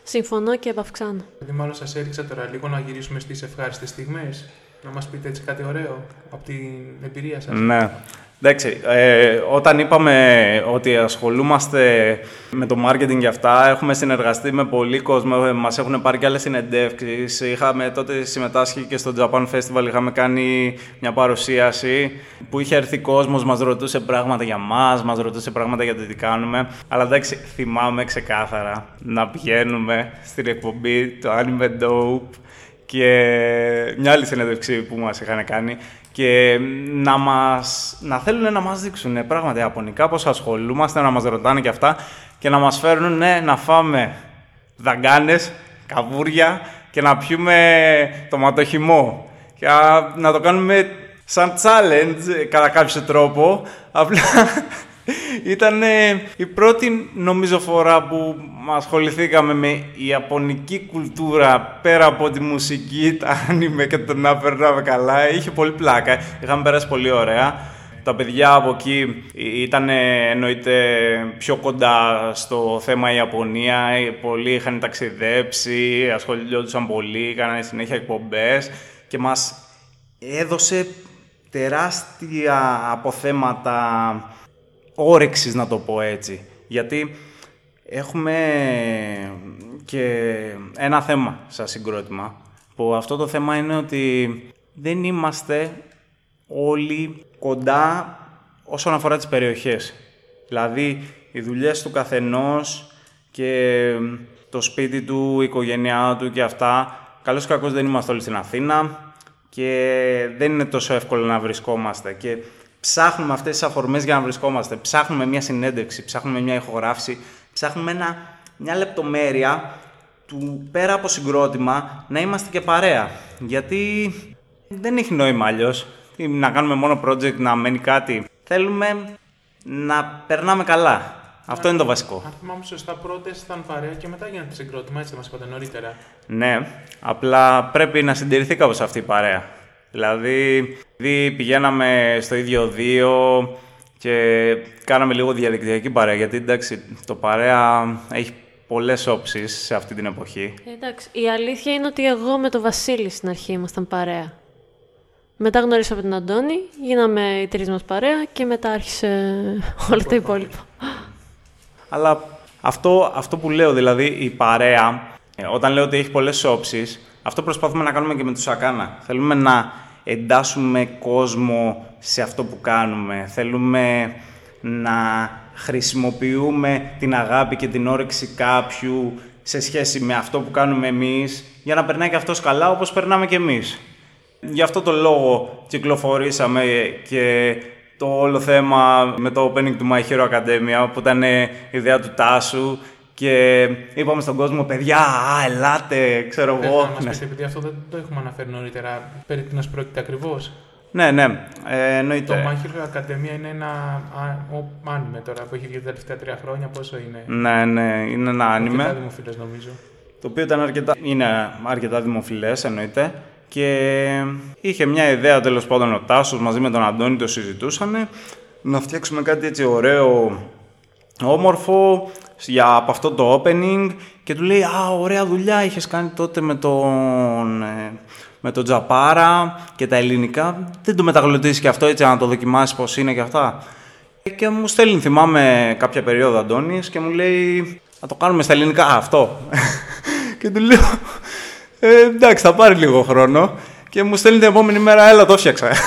Συμφωνώ και επαυξάνω. Δηλαδή, μάλλον σας έριξα τώρα λίγο να γυρίσουμε στις ευχάριστες στιγμές. Να μας πείτε έτσι κάτι ωραίο από την εμπειρία σας. Ναι. Εντάξει, ε, όταν είπαμε ότι ασχολούμαστε με το marketing και αυτά, έχουμε συνεργαστεί με πολύ κόσμο, μας έχουν πάρει και άλλες συνεντεύξεις. Είχαμε τότε συμμετάσχει και στο Japan Festival, είχαμε κάνει μια παρουσίαση που είχε έρθει κόσμος, μας ρωτούσε πράγματα για μας, μας ρωτούσε πράγματα για το τι κάνουμε. Αλλά εντάξει, θυμάμαι ξεκάθαρα να πηγαίνουμε στην εκπομπή το Anime Dope και μια άλλη συνέντευξη που μας είχαν κάνει και να, μας, να θέλουν να μας δείξουν πράγματα ιαπωνικά, πώς ασχολούμαστε, να μας ρωτάνε και αυτά και να μας φέρουν ναι, να φάμε δαγκάνες, καβούρια και να πιούμε το ματοχυμό και να το κάνουμε σαν challenge κατά κάποιο τρόπο, απλά Ήταν η πρώτη νομίζω φορά που ασχοληθήκαμε με η ιαπωνική κουλτούρα πέρα από τη μουσική, τα άνιμε και το να περνάμε καλά. Είχε πολύ πλάκα, είχαμε περάσει πολύ ωραία. Τα παιδιά από εκεί ήταν εννοείται πιο κοντά στο θέμα η Ιαπωνία. Πολλοί είχαν ταξιδέψει, ασχολιόντουσαν πολύ, έκαναν συνέχεια εκπομπές και μας έδωσε τεράστια αποθέματα όρεξης, να το πω έτσι. Γιατί έχουμε και ένα θέμα σαν συγκρότημα, που αυτό το θέμα είναι ότι δεν είμαστε όλοι κοντά όσον αφορά τις περιοχές. Δηλαδή, οι δουλειές του καθενός και το σπίτι του, η οικογένειά του και αυτά, καλώς και κακώς δεν είμαστε όλοι στην Αθήνα και δεν είναι τόσο εύκολο να βρισκόμαστε. Και ψάχνουμε αυτές τις αφορμές για να βρισκόμαστε. Ψάχνουμε μια συνέντευξη, ψάχνουμε μια ηχογράφηση, ψάχνουμε ένα, μια λεπτομέρεια του πέρα από συγκρότημα να είμαστε και παρέα. Γιατί δεν έχει νόημα αλλιώς. Να κάνουμε μόνο project, να μένει κάτι. Θέλουμε να περνάμε καλά. Αυτό είναι το βασικό. Αν θυμάμαι σωστά, πρώτες ήταν παρέα και μετά γίνανε συγκρότημα, έτσι μας είπατε νωρίτερα. Ναι, απλά πρέπει να συντηρηθεί κάπως αυτή η παρέα. Δηλαδή, πηγαίναμε στο ίδιο δύο και κάναμε λίγο διαδικτυακή παρέα. Γιατί εντάξει, το παρέα έχει πολλές όψεις σε αυτή την εποχή. Εντάξει, η αλήθεια είναι ότι εγώ με τον Βασίλη στην αρχή ήμασταν παρέα. Μετά γνωρίσαμε τον Αντώνη, γίναμε οι τρει μας παρέα και μετά άρχισε όλα τα υπόλοιπα. Αλλά αυτό, αυτό που λέω, δηλαδή η παρέα, ε, όταν λέω ότι έχει πολλές όψεις, αυτό προσπαθούμε να κάνουμε και με τους Σακάνα. Θέλουμε να εντάσσουμε κόσμο σε αυτό που κάνουμε. Θέλουμε να χρησιμοποιούμε την αγάπη και την όρεξη κάποιου σε σχέση με αυτό που κάνουμε εμείς για να περνάει και αυτός καλά όπως περνάμε και εμείς. Γι' αυτό το λόγο κυκλοφορήσαμε και το όλο θέμα με το opening του My Hero Academia που ήταν η ιδέα του Τάσου και είπαμε στον κόσμο, παιδιά, α, ελάτε, ξέρω εγώ. Θα μας πείτε, επειδή αυτό δεν το έχουμε αναφέρει νωρίτερα, περί τίνος πρόκειται ακριβώς. Ναι, ναι, ε, εννοείται. Το My Hero Academia είναι ένα άνιμε τώρα που έχει βγει τα τελευταία τρία χρόνια. Πόσο είναι; Ναι, ναι, είναι ένα άνιμε. Αρκετά δημοφιλές νομίζω. Το οποίο ήταν αρκετά, είναι αρκετά δημοφιλές εννοείται. Και είχε μια ιδέα τέλος πάντων ο Τάσος μαζί με τον Αντώνη το συζητούσαν να φτιάξουμε κάτι έτσι ωραίο, όμορφο για από αυτό το opening και του λέει «Α, ωραία δουλειά είχες κάνει τότε με τον, ε, με τον Τζαπάρα και τα ελληνικά. Δεν το μεταγλωτήσεις και αυτό έτσι να το δοκιμάσεις πώς είναι και αυτά». Και μου στέλνει, θυμάμαι κάποια περίοδο Αντώνης και μου λέει «Να το κάνουμε στα ελληνικά, αυτό». και του λέω ε, εντάξει, θα πάρει λίγο χρόνο. Και μου στέλνει την επόμενη μέρα, έλα το 'φτιαξα.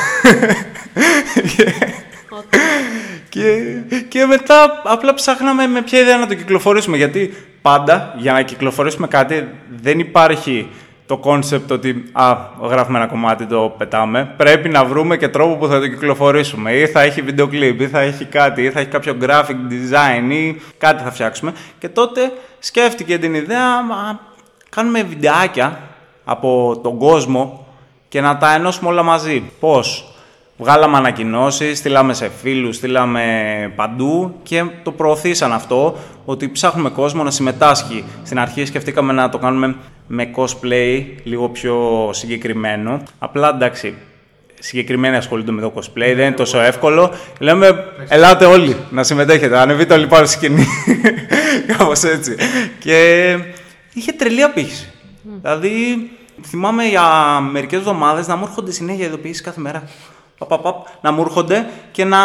και, και μετά απλά ψάχναμε με ποια ιδέα να το κυκλοφορήσουμε. Γιατί πάντα για να κυκλοφορήσουμε κάτι δεν υπάρχει το concept ότι α, γράφουμε ένα κομμάτι, το πετάμε. Πρέπει να βρούμε και τρόπο που θα το κυκλοφορήσουμε. Ή θα έχει βίντεο κλιπ, ή θα έχει κάτι, ή θα έχει κάποιο graphic design, ή κάτι θα φτιάξουμε. Και τότε σκέφτηκε την ιδέα, κάνουμε βιντεάκια από τον κόσμο και να τα ενώσουμε όλα μαζί. Πώς; Βγάλαμε ανακοινώσεις, στείλαμε σε φίλους, στείλαμε παντού και το προωθήσαν αυτό ότι ψάχνουμε κόσμο να συμμετάσχει. Στην αρχή σκεφτήκαμε να το κάνουμε με cosplay, λίγο πιο συγκεκριμένο. Απλά εντάξει, συγκεκριμένοι ασχολούνται με το cosplay, δεν είναι τόσο εύκολο. Λέμε, ελάτε όλοι να συμμετέχετε, ανεβείτε όλοι πάνω στη σκηνή. Κάπως έτσι. Και είχε τρελή απήχηση. Δηλαδή, θυμάμαι για μερικές εβδομάδες να μου έρχονται συνέχεια ειδοποιήσεις κάθε μέρα. Παπ, να μου έρχονται και να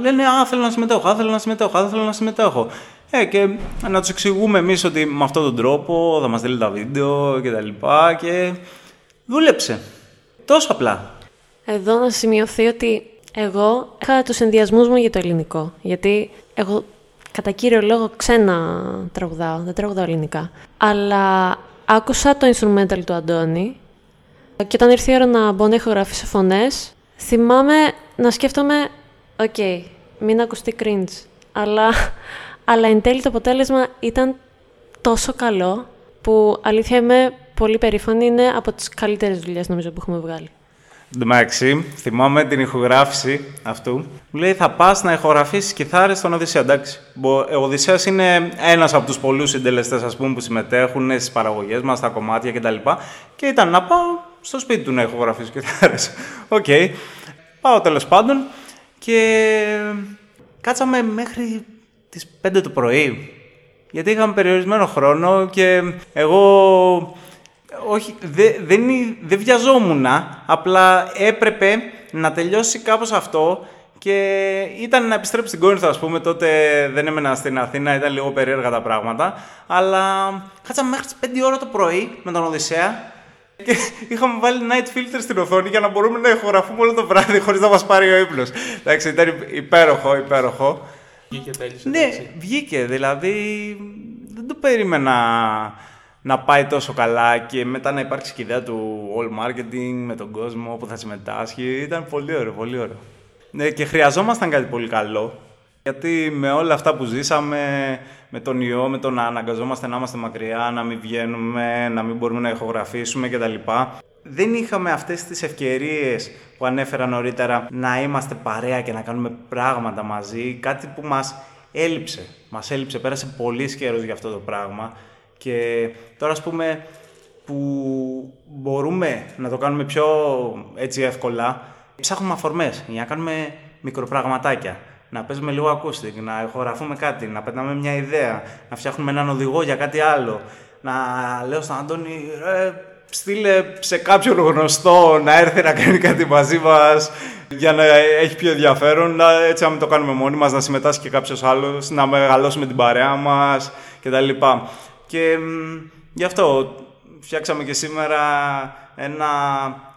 λένε Α, θέλω να συμμετέχω, Α, θέλω να συμμετέχω, Α, θέλω να συμμετέχω. Ε, και να τους εξηγούμε εμείς ότι με αυτόν τον τρόπο θα μας στείλει τα βίντεο και τα λοιπά και δούλεψε. Τόσο απλά. Εδώ να σημειωθεί ότι εγώ είχα τους ενδοιασμούς μου για το ελληνικό. Γιατί εγώ κατά κύριο λόγο ξένα τραγουδάω, δεν τραγουδάω ελληνικά. Αλλά άκουσα το instrumental του Αντώνη και όταν ήρθε η ώρα να μπω να ηχογραφήσω φωνές, θυμάμαι να σκέφτομαι, OK, okay, μην ακουστεί cringe, αλλά, αλλά εν τέλει το αποτέλεσμα ήταν τόσο καλό που αλήθεια είμαι πολύ περήφανη, είναι από τις καλύτερες δουλειές νομίζω που έχουμε βγάλει. Εντάξει, θυμάμαι την ηχογράφηση αυτού. Μου λέει θα πας να ηχογραφήσεις κιθάρες στον Οδυσσέα. Εντάξει, ο Οδυσσέας είναι ένας από τους πολλούς συντελεστές ας πούμε, που συμμετέχουν στις παραγωγές μας, στα κομμάτια κτλ. Και ήταν να πάω στο σπίτι του να ηχογραφήσω κιθάρες. OK. Okay. Πάω τέλος πάντων και κάτσαμε μέχρι τις 5 το πρωί. Γιατί είχαμε περιορισμένο χρόνο και εγώ όχι, δεν, δεν βιαζόμουν, απλά έπρεπε να τελειώσει κάπως αυτό και ήταν να επιστρέψει στην Κόρινθο, ας πούμε, τότε δεν έμενα στην Αθήνα, ήταν λίγο περίεργα τα πράγματα, αλλά κάτσαμε μέχρι τις 5 ώρα το πρωί με τον Οδυσσέα και είχαμε βάλει night filter στην οθόνη για να μπορούμε να ηχογραφούμε όλο το βράδυ χωρίς να μας πάρει ο ύπνος. Εντάξει, ήταν υπέροχο, υπέροχο. Βγήκε τέλειωσε. Ναι, βγήκε, δηλαδή δεν το περίμενα να πάει τόσο καλά και μετά να υπάρξει και ιδέα του all marketing με τον κόσμο που θα συμμετάσχει. Ήταν πολύ ωραίο, πολύ ωραίο. Ναι, και χρειαζόμασταν κάτι πολύ καλό. Γιατί με όλα αυτά που ζήσαμε, με τον ιό, με το να αναγκαζόμαστε να είμαστε μακριά, να μην βγαίνουμε, να μην μπορούμε να ηχογραφήσουμε κτλ. Δεν είχαμε αυτές τις ευκαιρίες που ανέφερα νωρίτερα να είμαστε παρέα και να κάνουμε πράγματα μαζί. Κάτι που μας έλειψε. Μας έλειψε, πέρασε πολύ καιρός για αυτό το πράγμα. Και τώρα ας πούμε που μπορούμε να το κάνουμε πιο έτσι εύκολα, ψάχνουμε αφορμές για να κάνουμε μικροπραγματάκια. Να παίζουμε λίγο acoustic, να ηχογραφούμε κάτι, να πετάμε μια ιδέα, να φτιάχνουμε έναν οδηγό για κάτι άλλο. Να λέω στον Αντώνη, ρε, στείλε σε κάποιον γνωστό να έρθει να κάνει κάτι μαζί μας για να έχει πιο ενδιαφέρον, να, έτσι να μην το κάνουμε μόνοι μας, να συμμετάσχει και κάποιος άλλος, να μεγαλώσουμε την παρέα μας κτλ. Και γι' αυτό φτιάξαμε και σήμερα ένα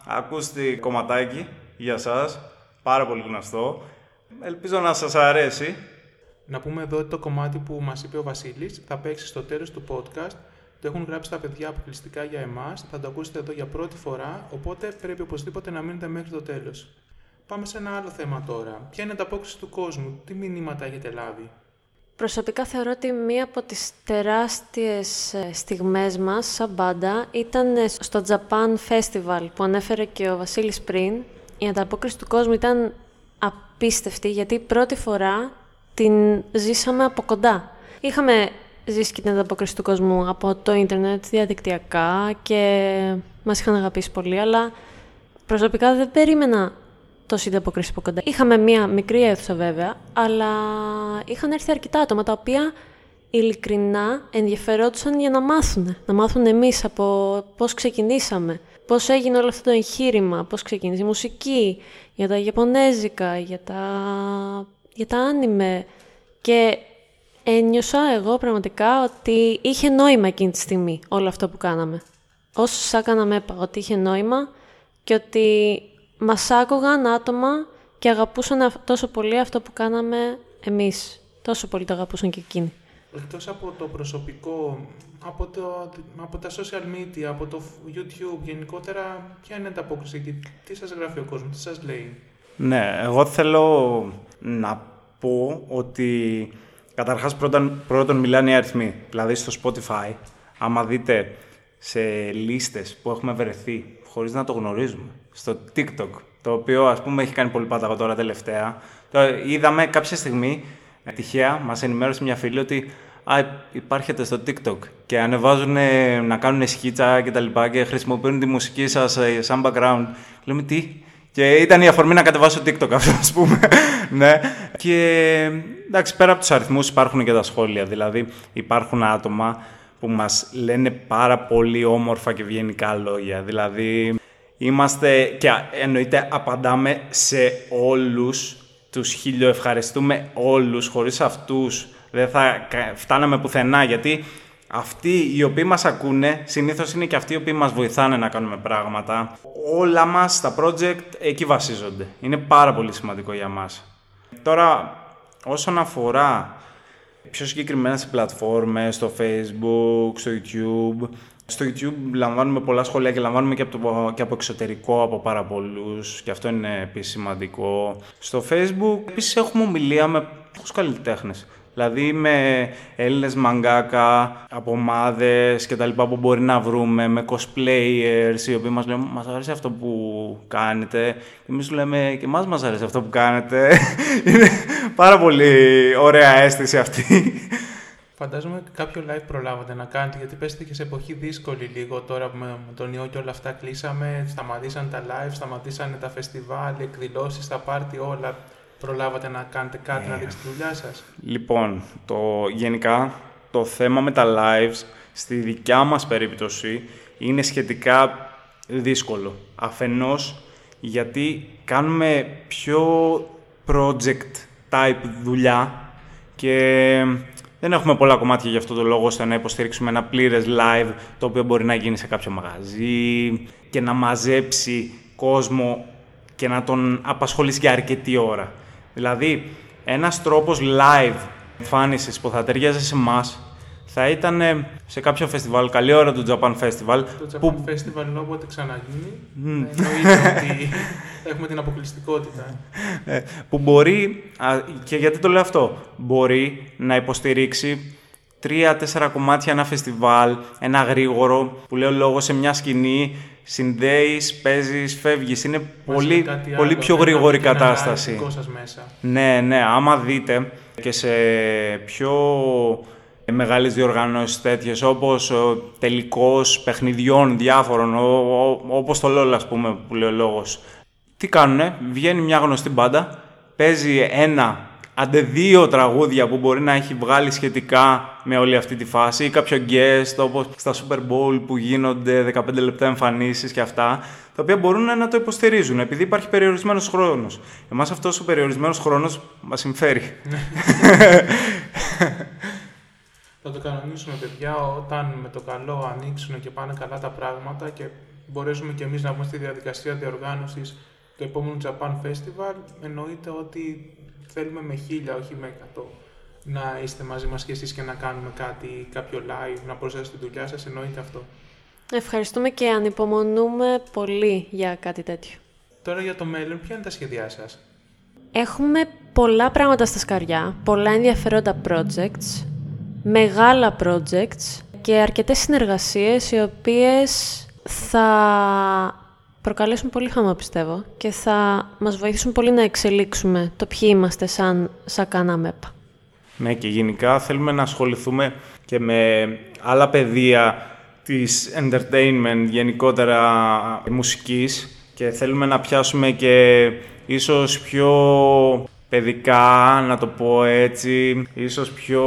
ακούστη κομματάκι για σας, πάρα πολύ γνωστό. Ελπίζω να σας αρέσει. Να πούμε εδώ ότι το κομμάτι που μας είπε ο Βασίλης θα παίξει στο τέλος του podcast. Το έχουν γράψει τα παιδιά αποκλειστικά για εμάς, θα το ακούσετε εδώ για πρώτη φορά, οπότε πρέπει οπωσδήποτε να μείνετε μέχρι το τέλος. Πάμε σε ένα άλλο θέμα τώρα. Ποια είναι η ανταπόκριση του κόσμου, τι μηνύματα έχετε λάβει; Προσωπικά θεωρώ ότι μία από τις τεράστιες ε, στιγμές μας σαν μπάντα ήταν ε, στο Japan Festival που ανέφερε και ο Βασίλης πριν. Η ανταπόκριση του κόσμου ήταν απίστευτη γιατί πρώτη φορά την ζήσαμε από κοντά. Είχαμε ζήσει και την ανταπόκριση του κόσμου από το ίντερνετ διαδικτυακά και μας είχαν αγαπήσει πολύ, αλλά προσωπικά δεν περίμενα τόση ανταπόκριση από κοντά. Είχαμε μία μικρή αίθουσα βέβαια, αλλά είχαν έρθει αρκετά άτομα τα οποία ειλικρινά ενδιαφερόντουσαν για να μάθουν. Να μάθουν εμείς από πώς ξεκινήσαμε, πώς έγινε όλο αυτό το εγχείρημα, πώς ξεκίνησε η μουσική, για τα Ιαπωνέζικα, για τα, για τα άνιμε. Και ένιωσα εγώ πραγματικά ότι είχε νόημα εκείνη τη στιγμή όλο αυτό που κάναμε. Όσο έκαναμε έπα, ότι είχε νόημα και ότι μας άκουγαν άτομα και αγαπούσαν τόσο πολύ αυτό που κάναμε εμείς. Τόσο πολύ το αγαπούσαν και εκείνοι. Εκτός από το προσωπικό, από, το, από τα social media, από το YouTube γενικότερα, ποια είναι τα απόκριση εκεί, τι σας γράφει ο κόσμος, τι σας λέει; Ναι, εγώ θέλω να πω ότι καταρχάς πρώτον, πρώτον μιλάνε οι αριθμοί. Δηλαδή στο Spotify, άμα δείτε σε λίστες που έχουμε βρεθεί χωρίς να το γνωρίζουμε, στο TikTok, το οποίο ας πούμε έχει κάνει πολύ πάταγο τώρα τελευταία. είδαμε κάποια στιγμή, τυχαία, μας ενημέρωσε μια φίλη ότι Α, υπάρχετε στο TikTok και ανεβάζουν να κάνουν σκίτσα και τα λοιπά και χρησιμοποιούν τη μουσική σας ε, σαν background. Λέμε τι; Και ήταν η αφορμή να κατεβάσω TikTok αυτό, ας πούμε. ναι. Και εντάξει, πέρα από τους αριθμούς υπάρχουν και τα σχόλια. Δηλαδή υπάρχουν άτομα που μας λένε πάρα πολύ όμορφα και ευγενικά λόγια. Δηλαδή Είμαστε και εννοείται απαντάμε σε όλους τους χιλιοευχαριστούμε όλους, χωρίς αυτούς δεν θα φτάναμε πουθενά γιατί αυτοί οι οποίοι μας ακούνε συνήθως είναι και αυτοί οι οποίοι μας βοηθάνε να κάνουμε πράγματα. Όλα μας τα project εκεί βασίζονται. Είναι πάρα πολύ σημαντικό για μας. Τώρα όσον αφορά πιο συγκεκριμένα σε πλατφόρμες, στο facebook, στο youtube στο YouTube λαμβάνουμε πολλά σχόλια και λαμβάνουμε και από, το, και από εξωτερικό από πάρα πολλούς, και αυτό είναι επίσης σημαντικό. Στο Facebook επίσης έχουμε ομιλία με πολλούς καλλιτέχνες. Δηλαδή με Έλληνες μαγκάκα, από ομάδες και τα λοιπά που μπορεί να βρούμε, με cosplayers οι οποίοι μας λένε «Μας αρέσει αυτό που κάνετε» και εμείς λέμε «Και εμάς μας αρέσει αυτό που κάνετε». Είναι πάρα πολύ ωραία αίσθηση αυτή. Φαντάζομαι κάποιο live προλάβατε να κάνετε, γιατί πέστε και σε εποχή δύσκολη λίγο τώρα με τον ιό και όλα αυτά κλείσαμε, σταματήσαν τα live, σταματήσαν τα φεστιβάλ, εκδηλώσεις, τα πάρτι, όλα. Προλάβατε να κάνετε κάτι, να δείξετε τη δουλειά σας; Λοιπόν, το, γενικά το θέμα με τα lives στη δικιά μας περίπτωση είναι σχετικά δύσκολο. Αφενός γιατί κάνουμε πιο project type δουλειά και δεν έχουμε πολλά κομμάτια για αυτό το λόγο ώστε να υποστηρίξουμε ένα πλήρες live το οποίο μπορεί να γίνει σε κάποιο μαγαζί και να μαζέψει κόσμο και να τον απασχολήσει για αρκετή ώρα. Δηλαδή, ένας τρόπος live εμφάνισης που θα ταιριάζει σε εμάς θα ήταν σε κάποιο φεστιβάλ, καλή ώρα του Japan Festival. Το Japan που... Festival όποτε ξαναγίνει, mm. εννοείται ότι έχουμε την αποκλειστικότητα. Ε, που μπορεί, και γιατί το λέω αυτό, μπορεί να υποστηρίξει τρία-τέσσερα κομμάτια ένα φεστιβάλ, ένα γρήγορο, που λέω λόγος σε μια σκηνή, συνδέεις, παίζεις, φεύγεις. Είναι πολύ, πολύ πιο γρήγορη κατάσταση. μέσα. Ναι, ναι, άμα δείτε και σε πιο μεγάλες διοργανώσεις τέτοιες όπως ο τελικός παιχνιδιών διάφορων, όπως το LOL ας πούμε που λέει ο λόγος. Τι κάνουνε, βγαίνει μια γνωστή μπάντα, παίζει ένα άντε δύο τραγούδια που μπορεί να έχει βγάλει σχετικά με όλη αυτή τη φάση ή κάποιο guest όπως στα Super Bowl που γίνονται 15 λεπτά εμφανίσεις και αυτά τα οποία μπορούν να το υποστηρίζουν επειδή υπάρχει περιορισμένος χρόνος. Εμάς αυτός ο περιορισμένος χρόνος μας συμφέρει. Θα το κανονίσουμε παιδιά όταν με το καλό ανοίξουν και πάνε καλά τα πράγματα και μπορέσουμε και εμείς να βγούμε στη διαδικασία διοργάνωσης του επόμενου Japan Festival εννοείται ότι θέλουμε με χίλια, όχι με εκατό, να είστε μαζί μας και εσείς και να κάνουμε κάτι, κάποιο live, να προσθέσετε τη δουλειά σας, εννοείται αυτό. Ευχαριστούμε και ανυπομονούμε πολύ για κάτι τέτοιο. Τώρα για το μέλλον, ποια είναι τα σχέδιά σας; Έχουμε πολλά πράγματα στα σκαριά, πολλά ενδιαφέροντα projects, μεγάλα projects και αρκετές συνεργασίες οι οποίες θα προκαλέσουν πολύ χάμα, πιστεύω, και θα μας βοηθήσουν πολύ να εξελίξουμε το ποιοι είμαστε σαν Σακάνα ΜΕΠΑ. Ναι, και γενικά θέλουμε να ασχοληθούμε και με άλλα πεδία της entertainment, γενικότερα μουσικής, και θέλουμε να πιάσουμε και ίσως πιο παιδικά, να το πω έτσι, ίσως πιο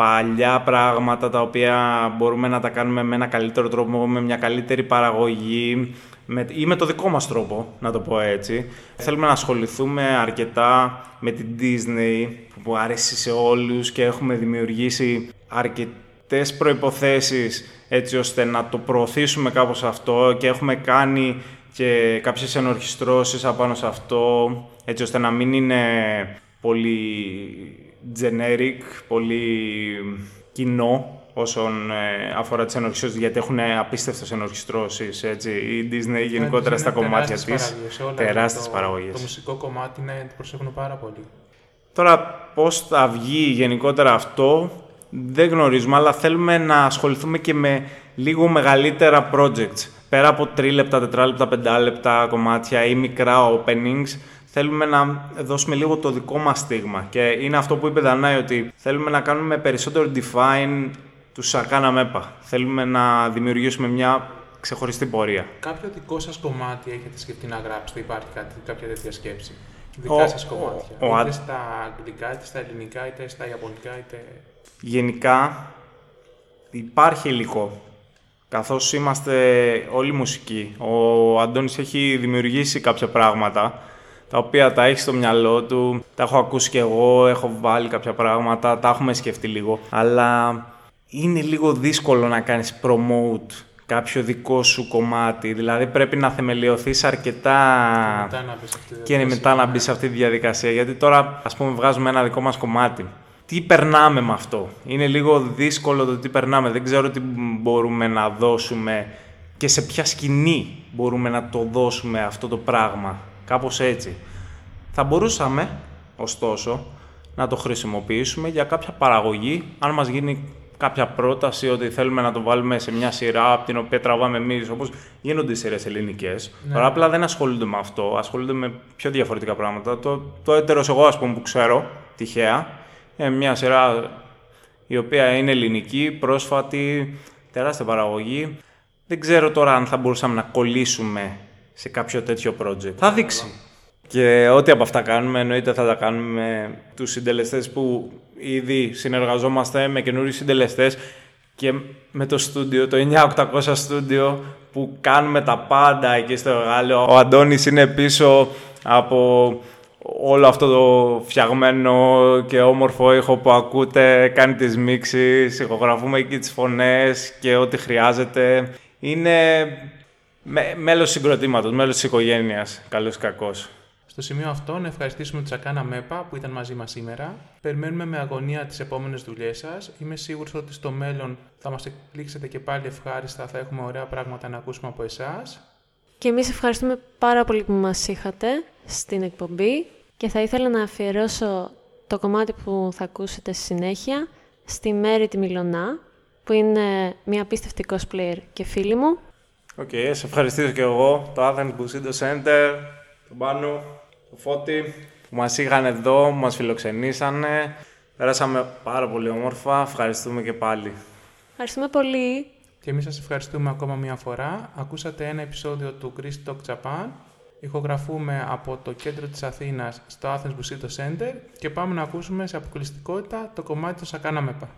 παλιά πράγματα τα οποία μπορούμε να τα κάνουμε με ένα καλύτερο τρόπο, με μια καλύτερη παραγωγή, με, ή με το δικό μας τρόπο, να το πω έτσι. Θέλουμε να ασχοληθούμε αρκετά με την Disney, που αρέσει σε όλους και έχουμε δημιουργήσει αρκετές προϋποθέσεις έτσι ώστε να το προωθήσουμε κάπως αυτό και έχουμε κάνει και κάποιες ενορχιστρώσεις απάνω σε αυτό, έτσι ώστε να μην είναι πολύ generic, πολύ κοινό όσον ε, αφορά τις ενορχιστρώσει, γιατί έχουν απίστευτε ενορχιστρώσει. Η Disney γενικότερα στα κομμάτια της. Τεράστιες παραγωγές. Το μουσικό κομμάτι ναι, προσέχουν πάρα πολύ. Τώρα, πώς θα βγει γενικότερα αυτό, δεν γνωρίζουμε, αλλά θέλουμε να ασχοληθούμε και με λίγο μεγαλύτερα projects. Πέρα από τρίλεπτα, τετράλεπτα, πεντάλεπτα κομμάτια ή μικρά openings, θέλουμε να δώσουμε λίγο το δικό μας στίγμα. Και είναι αυτό που είπε Δανάη, ότι θέλουμε να κάνουμε περισσότερο define του Σακάνα Μέπα. Θέλουμε να δημιουργήσουμε μια ξεχωριστή πορεία. Κάποιο δικό σας κομμάτι έχετε σκεφτεί να γράψετε, υπάρχει κάτι, κάποια τέτοια σκέψη; Δικά σας κομμάτια. Ο, είτε στα αγγλικά, είτε στα ελληνικά, είτε στα ιαπωνικά, είτε... Γενικά υπάρχει υλικό. Καθώς είμαστε όλοι μουσικοί. Ο Αντώνης έχει δημιουργήσει κάποια πράγματα τα οποία τα έχεις στο μυαλό του, τα έχω ακούσει κι εγώ, έχω βάλει κάποια πράγματα, τα έχουμε σκεφτεί λίγο. Αλλά είναι λίγο δύσκολο να κάνεις promote κάποιο δικό σου κομμάτι. Δηλαδή πρέπει να θεμελιωθείς αρκετά και μετά να μπεις σε αυτή τη διαδικασία. Γιατί τώρα ας πούμε βγάζουμε ένα δικό μας κομμάτι. Τι περνάμε με αυτό; Είναι λίγο δύσκολο το τι περνάμε. Δεν ξέρω τι μπορούμε να δώσουμε και σε ποια σκηνή μπορούμε να το δώσουμε αυτό το πράγμα. Κάπως έτσι. Θα μπορούσαμε, ωστόσο, να το χρησιμοποιήσουμε για κάποια παραγωγή, αν μας γίνει κάποια πρόταση ότι θέλουμε να το βάλουμε σε μια σειρά από την οποία τραβάμε εμείς, όπως γίνονται οι σειρές ελληνικές. Ναι. Τώρα απλά δεν ασχολούνται με αυτό, ασχολούνται με πιο διαφορετικά πράγματα. Το, το έτερος εγώ, ας πούμε, που ξέρω τυχαία, είναι μια σειρά η οποία είναι ελληνική, πρόσφατη, τεράστια παραγωγή. Δεν ξέρω τώρα αν θα μπορούσαμε να κολλήσουμε σε κάποιο τέτοιο project. Θα δείξει. Και ό,τι από αυτά κάνουμε, εννοείται θα τα κάνουμε με τους συντελεστές που ήδη συνεργαζόμαστε με καινούριους συντελεστές και με το στούντιο, το 9800 στούντιο που κάνουμε τα πάντα εκεί στο εργάλεο. Ο Αντώνης είναι πίσω από όλο αυτό το φτιαγμένο και όμορφο ήχο που ακούτε, κάνει τις μίξεις, ηχογραφούμε εκεί τις φωνές και ό,τι χρειάζεται. Είναι μέλος συγκροτήματος, μέλος της οικογένειας, καλός ή κακός. Στο σημείο αυτό, να ευχαριστήσουμε τη Τσακάνα ΜΕΠΑ που ήταν μαζί μας σήμερα. Περιμένουμε με αγωνία τις επόμενες δουλειές σας. Είμαι σίγουρος ότι στο μέλλον θα μας εκπλήξετε και πάλι ευχάριστα. Θα έχουμε ωραία πράγματα να ακούσουμε από εσάς. Και εμείς ευχαριστούμε πάρα πολύ που μας είχατε στην εκπομπή. Και θα ήθελα να αφιερώσω το κομμάτι που θα ακούσετε στη συνέχεια στη Μαίρη τη Μυλωνά, που είναι μια απίστευτη cosplayer και φίλη μου. OK, okay, να ευχαριστήσω και εγώ, το Athens Bushido Center, τον Πάνο, το Φώτη, που μας είχαν εδώ, που μας φιλοξενήσανε. Πέρασαμε πάρα πολύ όμορφα. Ευχαριστούμε και πάλι. Ευχαριστούμε πολύ. Και εμείς σας ευχαριστούμε ακόμα μια φορά. Ακούσατε ένα επεισόδιο του Greece Talk Japan. Ηχογραφούμε από το κέντρο της Αθήνας στο Athens Busito Center και πάμε να ακούσουμε σε αποκλειστικότητα το κομμάτι του Sakana Mepa.